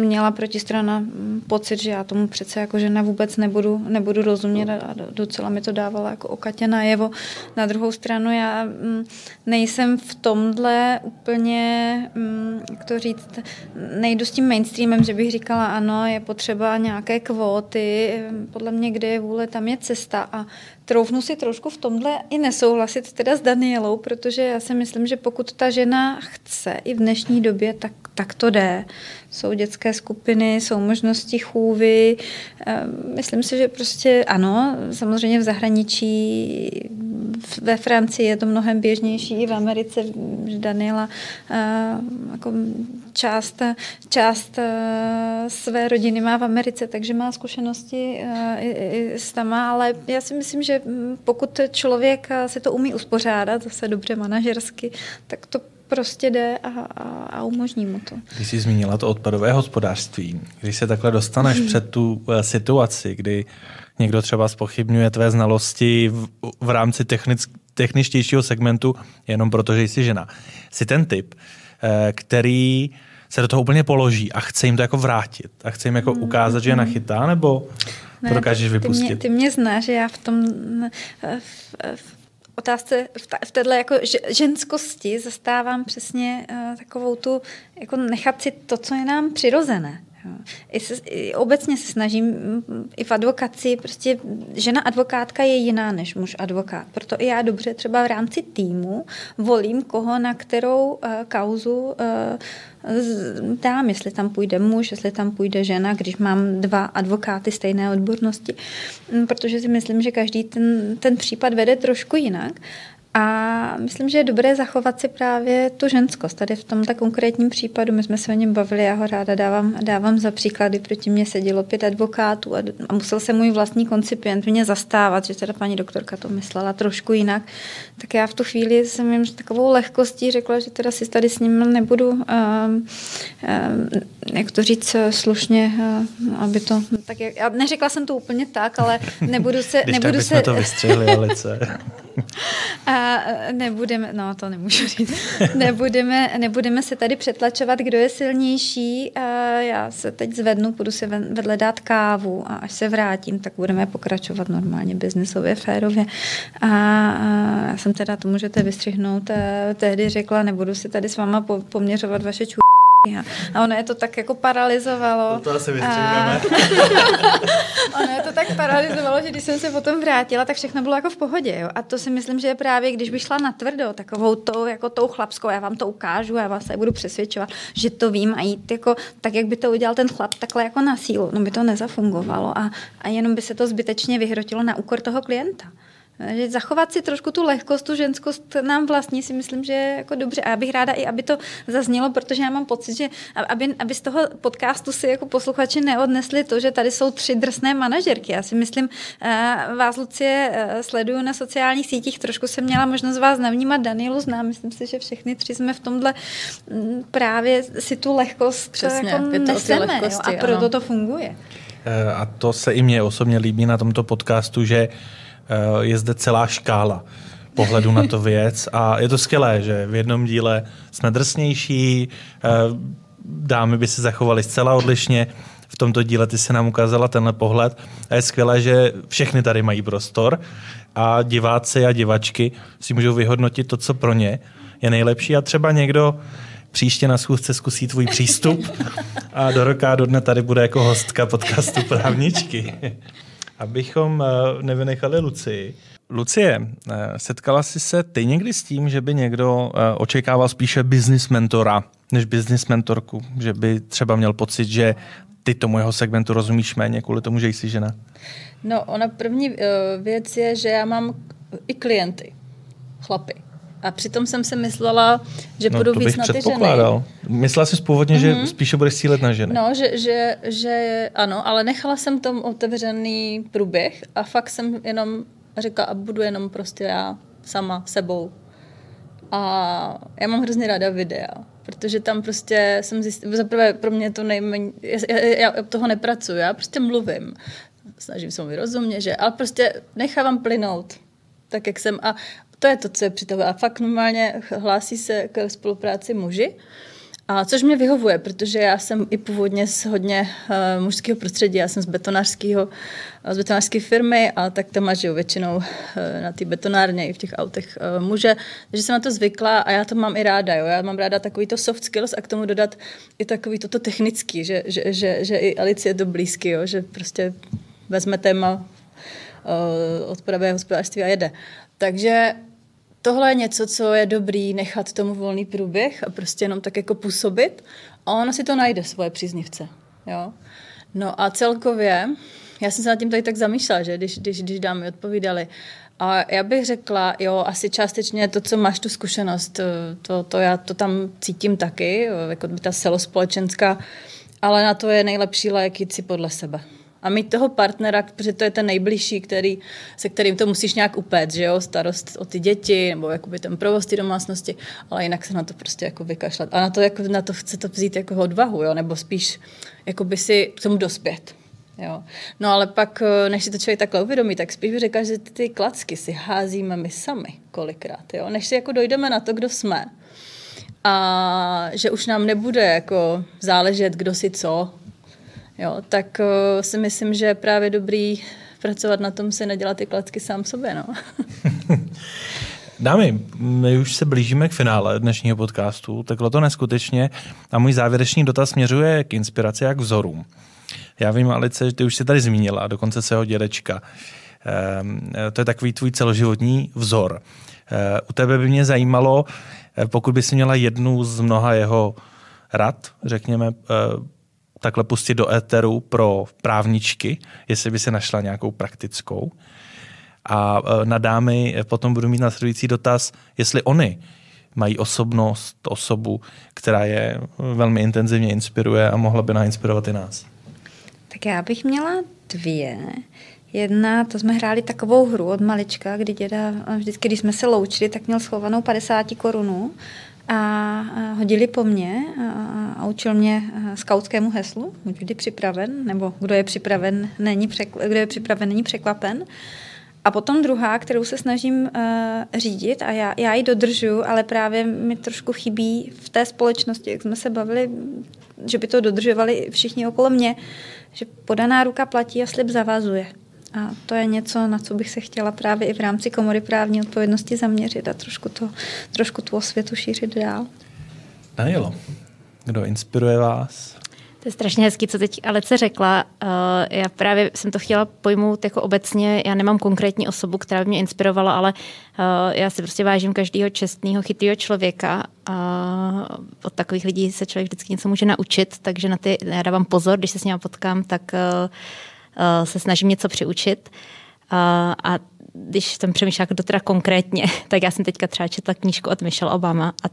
Speaker 3: měla protistrana pocit, že já tomu přece jako žena vůbec nebudu, nebudu rozumět a docela mi to dávalo jako okatě najevo. Na druhou stranu já mm, nejsem v tomhle úplně, mm, jak to říct, nejdu s tím mainstreamem, že bych říkala, ano, je potřeba nějaké kvóty, podle mě, kde je vůle, tam je cesta a troufnu si trošku v tomhle i nesouhlasit teda s Danielou, protože já si myslím, že pokud ta žena chce i v dnešní době, tak, tak to jde. Jsou dětské skupiny, jsou možnosti chůvy. Ehm, myslím si, že prostě ano, samozřejmě v zahraničí, ve Francii je to mnohem běžnější, i v Americe, že Daniela ehm, jako část, část eh, své rodiny má v Americe, takže má zkušenosti eh, i, i s tama, ale já si myslím, že pokud člověk si to umí uspořádat, zase dobře manažersky, tak to prostě jde a, a, a umožní mu to.
Speaker 1: Když jsi zmínila to odpadové hospodářství, když se takhle dostaneš hmm. před tu uh, situaci, kdy někdo třeba spochybňuje tvé znalosti v, v rámci technick, techničtějšího segmentu, jenom proto, že jsi žena. Jsi ten typ, uh, který se do toho úplně položí a chce jim to jako vrátit a chce jim jako hmm. ukázat, že je nachytá, nebo ne, to dokážeš vypustit?
Speaker 3: Ty mě, ty mě znáš, že já v tom v, v otázce v, ta, v této jako ženskosti zastávám přesně uh, takovou tu, jako nechat si to, co je nám přirozené. I, se, I obecně se snažím i v advokaci, prostě žena advokátka je jiná než muž advokát. Proto i já dobře třeba v rámci týmu volím koho na kterou uh, kauzu uh, dám, jestli tam půjde muž, jestli tam půjde žena, když mám dva advokáty stejné odbornosti, mm, protože si myslím, že každý ten, ten případ vede trošku jinak. A myslím, že je dobré zachovat si právě tu ženskost. Tady v tomto konkrétním případu, my jsme se o něm bavili, já ho ráda dávám, dávám za příklady, proti mě sedělo pět advokátů a, a musel se můj vlastní koncipient mě zastávat, že teda paní doktorka to myslela trošku jinak. Tak já v tu chvíli jsem jim takovou lehkostí řekla, že teda si tady s ním nebudu, um, um, jak to říct slušně, uh, aby to, tak jak, já neřekla jsem to úplně tak, ale nebudu se...
Speaker 1: Když
Speaker 3: nebudu
Speaker 1: tak se, to vystřihli, Alice.
Speaker 3: A nebudeme, no to nemůžu říct, nebudeme, nebudeme se tady přetlačovat, kdo je silnější. A já se teď zvednu, půjdu si vedle dát kávu a až se vrátím, tak budeme pokračovat normálně, biznesově, férově. A, a já jsem teda, to můžete vystřihnout, tehdy řekla, nebudu si tady s váma poměřovat vaše čů a ono je to tak jako paralizovalo.
Speaker 1: No to asi a...
Speaker 3: ono je to tak paralizovalo, že když jsem se potom vrátila, tak všechno bylo jako v pohodě. Jo? A to si myslím, že je právě, když bych šla na tvrdo, takovou tou, jako tou chlapskou, já vám to ukážu, já vás se budu přesvědčovat, že to vím a jít jako tak, jak by to udělal ten chlap, takhle jako na sílu. No by to nezafungovalo a, a jenom by se to zbytečně vyhrotilo na úkor toho klienta. Že zachovat si trošku tu lehkost, tu ženskost nám vlastní si myslím, že je jako dobře. A já bych ráda i, aby to zaznělo, protože já mám pocit, že aby, aby z toho podcastu si jako posluchači neodnesli to, že tady jsou tři drsné manažerky. Já si myslím, eh, vás Lucie eh, sleduju na sociálních sítích, trošku jsem měla možnost vás navnímat, Danielu znám, myslím si, že všechny tři jsme v tomhle mm, právě si tu lehkost Přesně, jako neseme lehkosti, jo, a proto ano. to funguje.
Speaker 1: Eh, a to se i mně osobně líbí na tomto podcastu, že Eh, je zde celá škála pohledu na to věc a je to skvělé, že v jednom díle jsme drsnější, eh, dámy by se zachovaly zcela odlišně, v tomto díle ty se nám ukázala tenhle pohled a je skvělé, že všechny tady mají prostor a diváci a divačky si můžou vyhodnotit to, co pro ně je nejlepší a třeba někdo příště na schůzce zkusí tvůj přístup a do roka do dne tady bude jako hostka podcastu Právničky abychom eh, nevynechali Lucii. Lucie, eh, setkala jsi se ty někdy s tím, že by někdo eh, očekával spíše business mentora než business mentorku? Že by třeba měl pocit, že ty tomu jeho segmentu rozumíš méně kvůli tomu, že jsi žena?
Speaker 4: No, ona první věc je, že já mám i klienty, chlapy. A přitom jsem si myslela, že
Speaker 1: no,
Speaker 4: budu
Speaker 1: to
Speaker 4: víc na ty ženy.
Speaker 1: Myslela jsi původně, mm-hmm. že spíše budeš cílet na ženy.
Speaker 4: No, že, že, že ano, ale nechala jsem tom otevřený průběh a fakt jsem jenom řekla, a budu jenom prostě já sama sebou. A já mám hrozně ráda videa, protože tam prostě jsem zjistila, zaprvé pro mě to nejméně, já, já, já toho nepracuji, já prostě mluvím, snažím se mu vyrozumět, že, ale prostě nechávám plynout, tak jak jsem a to je to, co je při toho. A fakt normálně hlásí se k spolupráci muži, a což mě vyhovuje, protože já jsem i původně z hodně uh, mužského prostředí, já jsem z betonářského, z betonářské firmy a tak tam žiju většinou uh, na té betonárně i v těch autech uh, muže, takže jsem na to zvykla a já to mám i ráda, jo? já mám ráda takový to soft skills a k tomu dodat i takový toto technický, že, že, že, že i Alice je to blízký, jo? že prostě vezme téma uh, odpadové hospodářství a jede. Takže tohle je něco, co je dobrý nechat tomu volný průběh a prostě jenom tak jako působit a ono si to najde svoje příznivce. Jo? No a celkově, já jsem se nad tím tady tak zamýšlela, že když, když, když dámy odpovídali, a já bych řekla, jo, asi částečně to, co máš tu zkušenost, to, to já to tam cítím taky, jako by ta celospolečenská, ale na to je nejlepší lék jít si podle sebe a mít toho partnera, protože to je ten nejbližší, který, se kterým to musíš nějak upéct, že jo, starost o ty děti, nebo jakoby ten provoz ty domácnosti, ale jinak se na to prostě jako vykašlat. A na to, jako, na to chce to vzít jako odvahu, jo, nebo spíš jako by si k tomu dospět. Jo. No ale pak, eh, než si to člověk takhle uvědomí, tak spíš bych řekla, že ty klacky si házíme my sami kolikrát. Jo. Než si jako dojdeme na to, kdo jsme, a že už nám nebude jako záležet, kdo si co, jo, tak uh, si myslím, že je právě dobrý pracovat na tom, si nedělat ty klacky sám sobě. No.
Speaker 1: Dámy, my už se blížíme k finále dnešního podcastu, takhle to neskutečně. A můj závěrečný dotaz směřuje k inspiraci a k vzorům. Já vím, Alice, že ty už si tady zmínila, dokonce svého dědečka. Ehm, to je takový tvůj celoživotní vzor. Ehm, u tebe by mě zajímalo, eh, pokud by si měla jednu z mnoha jeho rad, řekněme, eh, takhle pustit do éteru pro právničky, jestli by se našla nějakou praktickou. A e, na dámy potom budu mít následující dotaz, jestli oni mají osobnost, osobu, která je velmi intenzivně inspiruje a mohla by nainspirovat i nás.
Speaker 3: Tak já bych měla dvě. Jedna, to jsme hráli takovou hru od malička, kdy děda, vždycky, když jsme se loučili, tak měl schovanou 50 korunu a hodili po mně a učil mě skautskému heslu, buď vždy připraven, nebo kdo je připraven, není, překl- kdo je připraven, není překvapen. A potom druhá, kterou se snažím uh, řídit a já, já ji dodržuju, ale právě mi trošku chybí v té společnosti, jak jsme se bavili, že by to dodržovali všichni okolo mě, že podaná ruka platí a slib zavazuje. A to je něco, na co bych se chtěla právě i v rámci komory právní odpovědnosti zaměřit a trošku, to, trošku tu osvětu šířit dál.
Speaker 1: Danielo, kdo inspiruje vás?
Speaker 2: To je strašně hezký, co teď Alece řekla. Uh, já právě jsem to chtěla pojmout jako obecně. Já nemám konkrétní osobu, která by mě inspirovala, ale uh, já si prostě vážím každého čestného, chytrého člověka a od takových lidí se člověk vždycky něco může naučit, takže na ty já dávám pozor, když se s ním potkám, tak uh, Eh, se snažím něco přiučit. Eh, a když jsem přemýšlela, kdo teda konkrétně, tak já jsem teďka třeba četla knížku od Michelle Obama a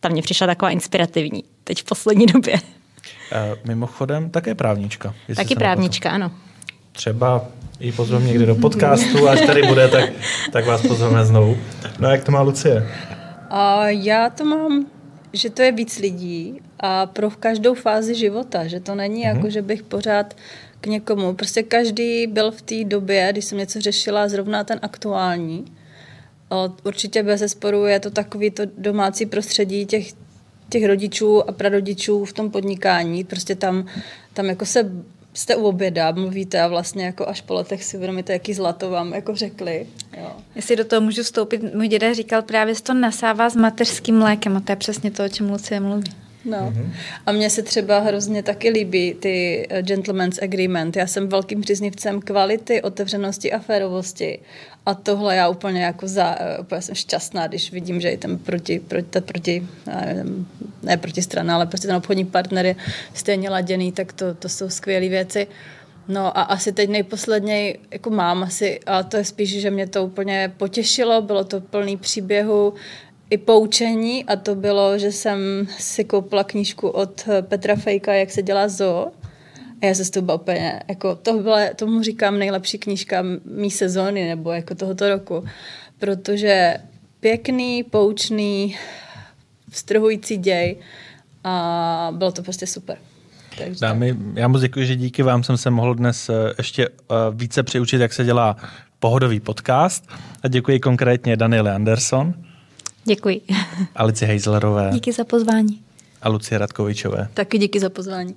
Speaker 2: tam mě přišla taková inspirativní, teď v poslední době.
Speaker 1: Uh, mimochodem, také právnička.
Speaker 2: Taky právnička, ano.
Speaker 1: Třeba ji pozveme někdy do podcastu, až tady bude, tak, tak vás pozveme znovu. No a jak to má Lucie?
Speaker 4: A já to mám, že to je víc lidí a pro každou fázi života, že to není mm-hmm. jako, že bych pořád k někomu. Prostě každý byl v té době, když jsem něco řešila, zrovna ten aktuální. Určitě bez zesporu je to takový to domácí prostředí těch, těch rodičů a prarodičů v tom podnikání. Prostě tam, tam jako se jste u oběda, mluvíte a vlastně jako až po letech si uvědomíte, jaký zlato vám jako řekli. Jo.
Speaker 3: Jestli do toho můžu vstoupit, můj děda říkal právě, že to nasává s mateřským mlékem a to je přesně to, o čem Lucie mluví.
Speaker 4: No. Mm-hmm. A mně se třeba hrozně taky líbí ty eh, gentleman's agreement. Já jsem velkým příznivcem kvality, otevřenosti a férovosti. A tohle já úplně jako za, eh, úplně jsem šťastná, když vidím, že i ten proti, proti, proti nevím, ne proti strana, ale prostě ten obchodní partner je stejně laděný, tak to, to jsou skvělé věci. No a asi teď nejposledněji, jako mám asi, a to je spíš, že mě to úplně potěšilo, bylo to plný příběhu, i poučení a to bylo, že jsem si koupila knížku od Petra Fejka, jak se dělá zoo. A já se z toho úplně, jako to byla, tomu říkám nejlepší knížka mý sezóny nebo jako tohoto roku, protože pěkný, poučný, vstrhující děj a bylo to prostě super.
Speaker 1: Takže Dámy, já moc děkuji, že díky vám jsem se mohl dnes eh, ještě eh, více přiučit, jak se dělá pohodový podcast. A děkuji konkrétně Daniele Anderson.
Speaker 2: Děkuji.
Speaker 1: Alici Heizlerové.
Speaker 3: Díky za pozvání.
Speaker 1: A Lucie Radkovičové.
Speaker 4: Taky díky za pozvání.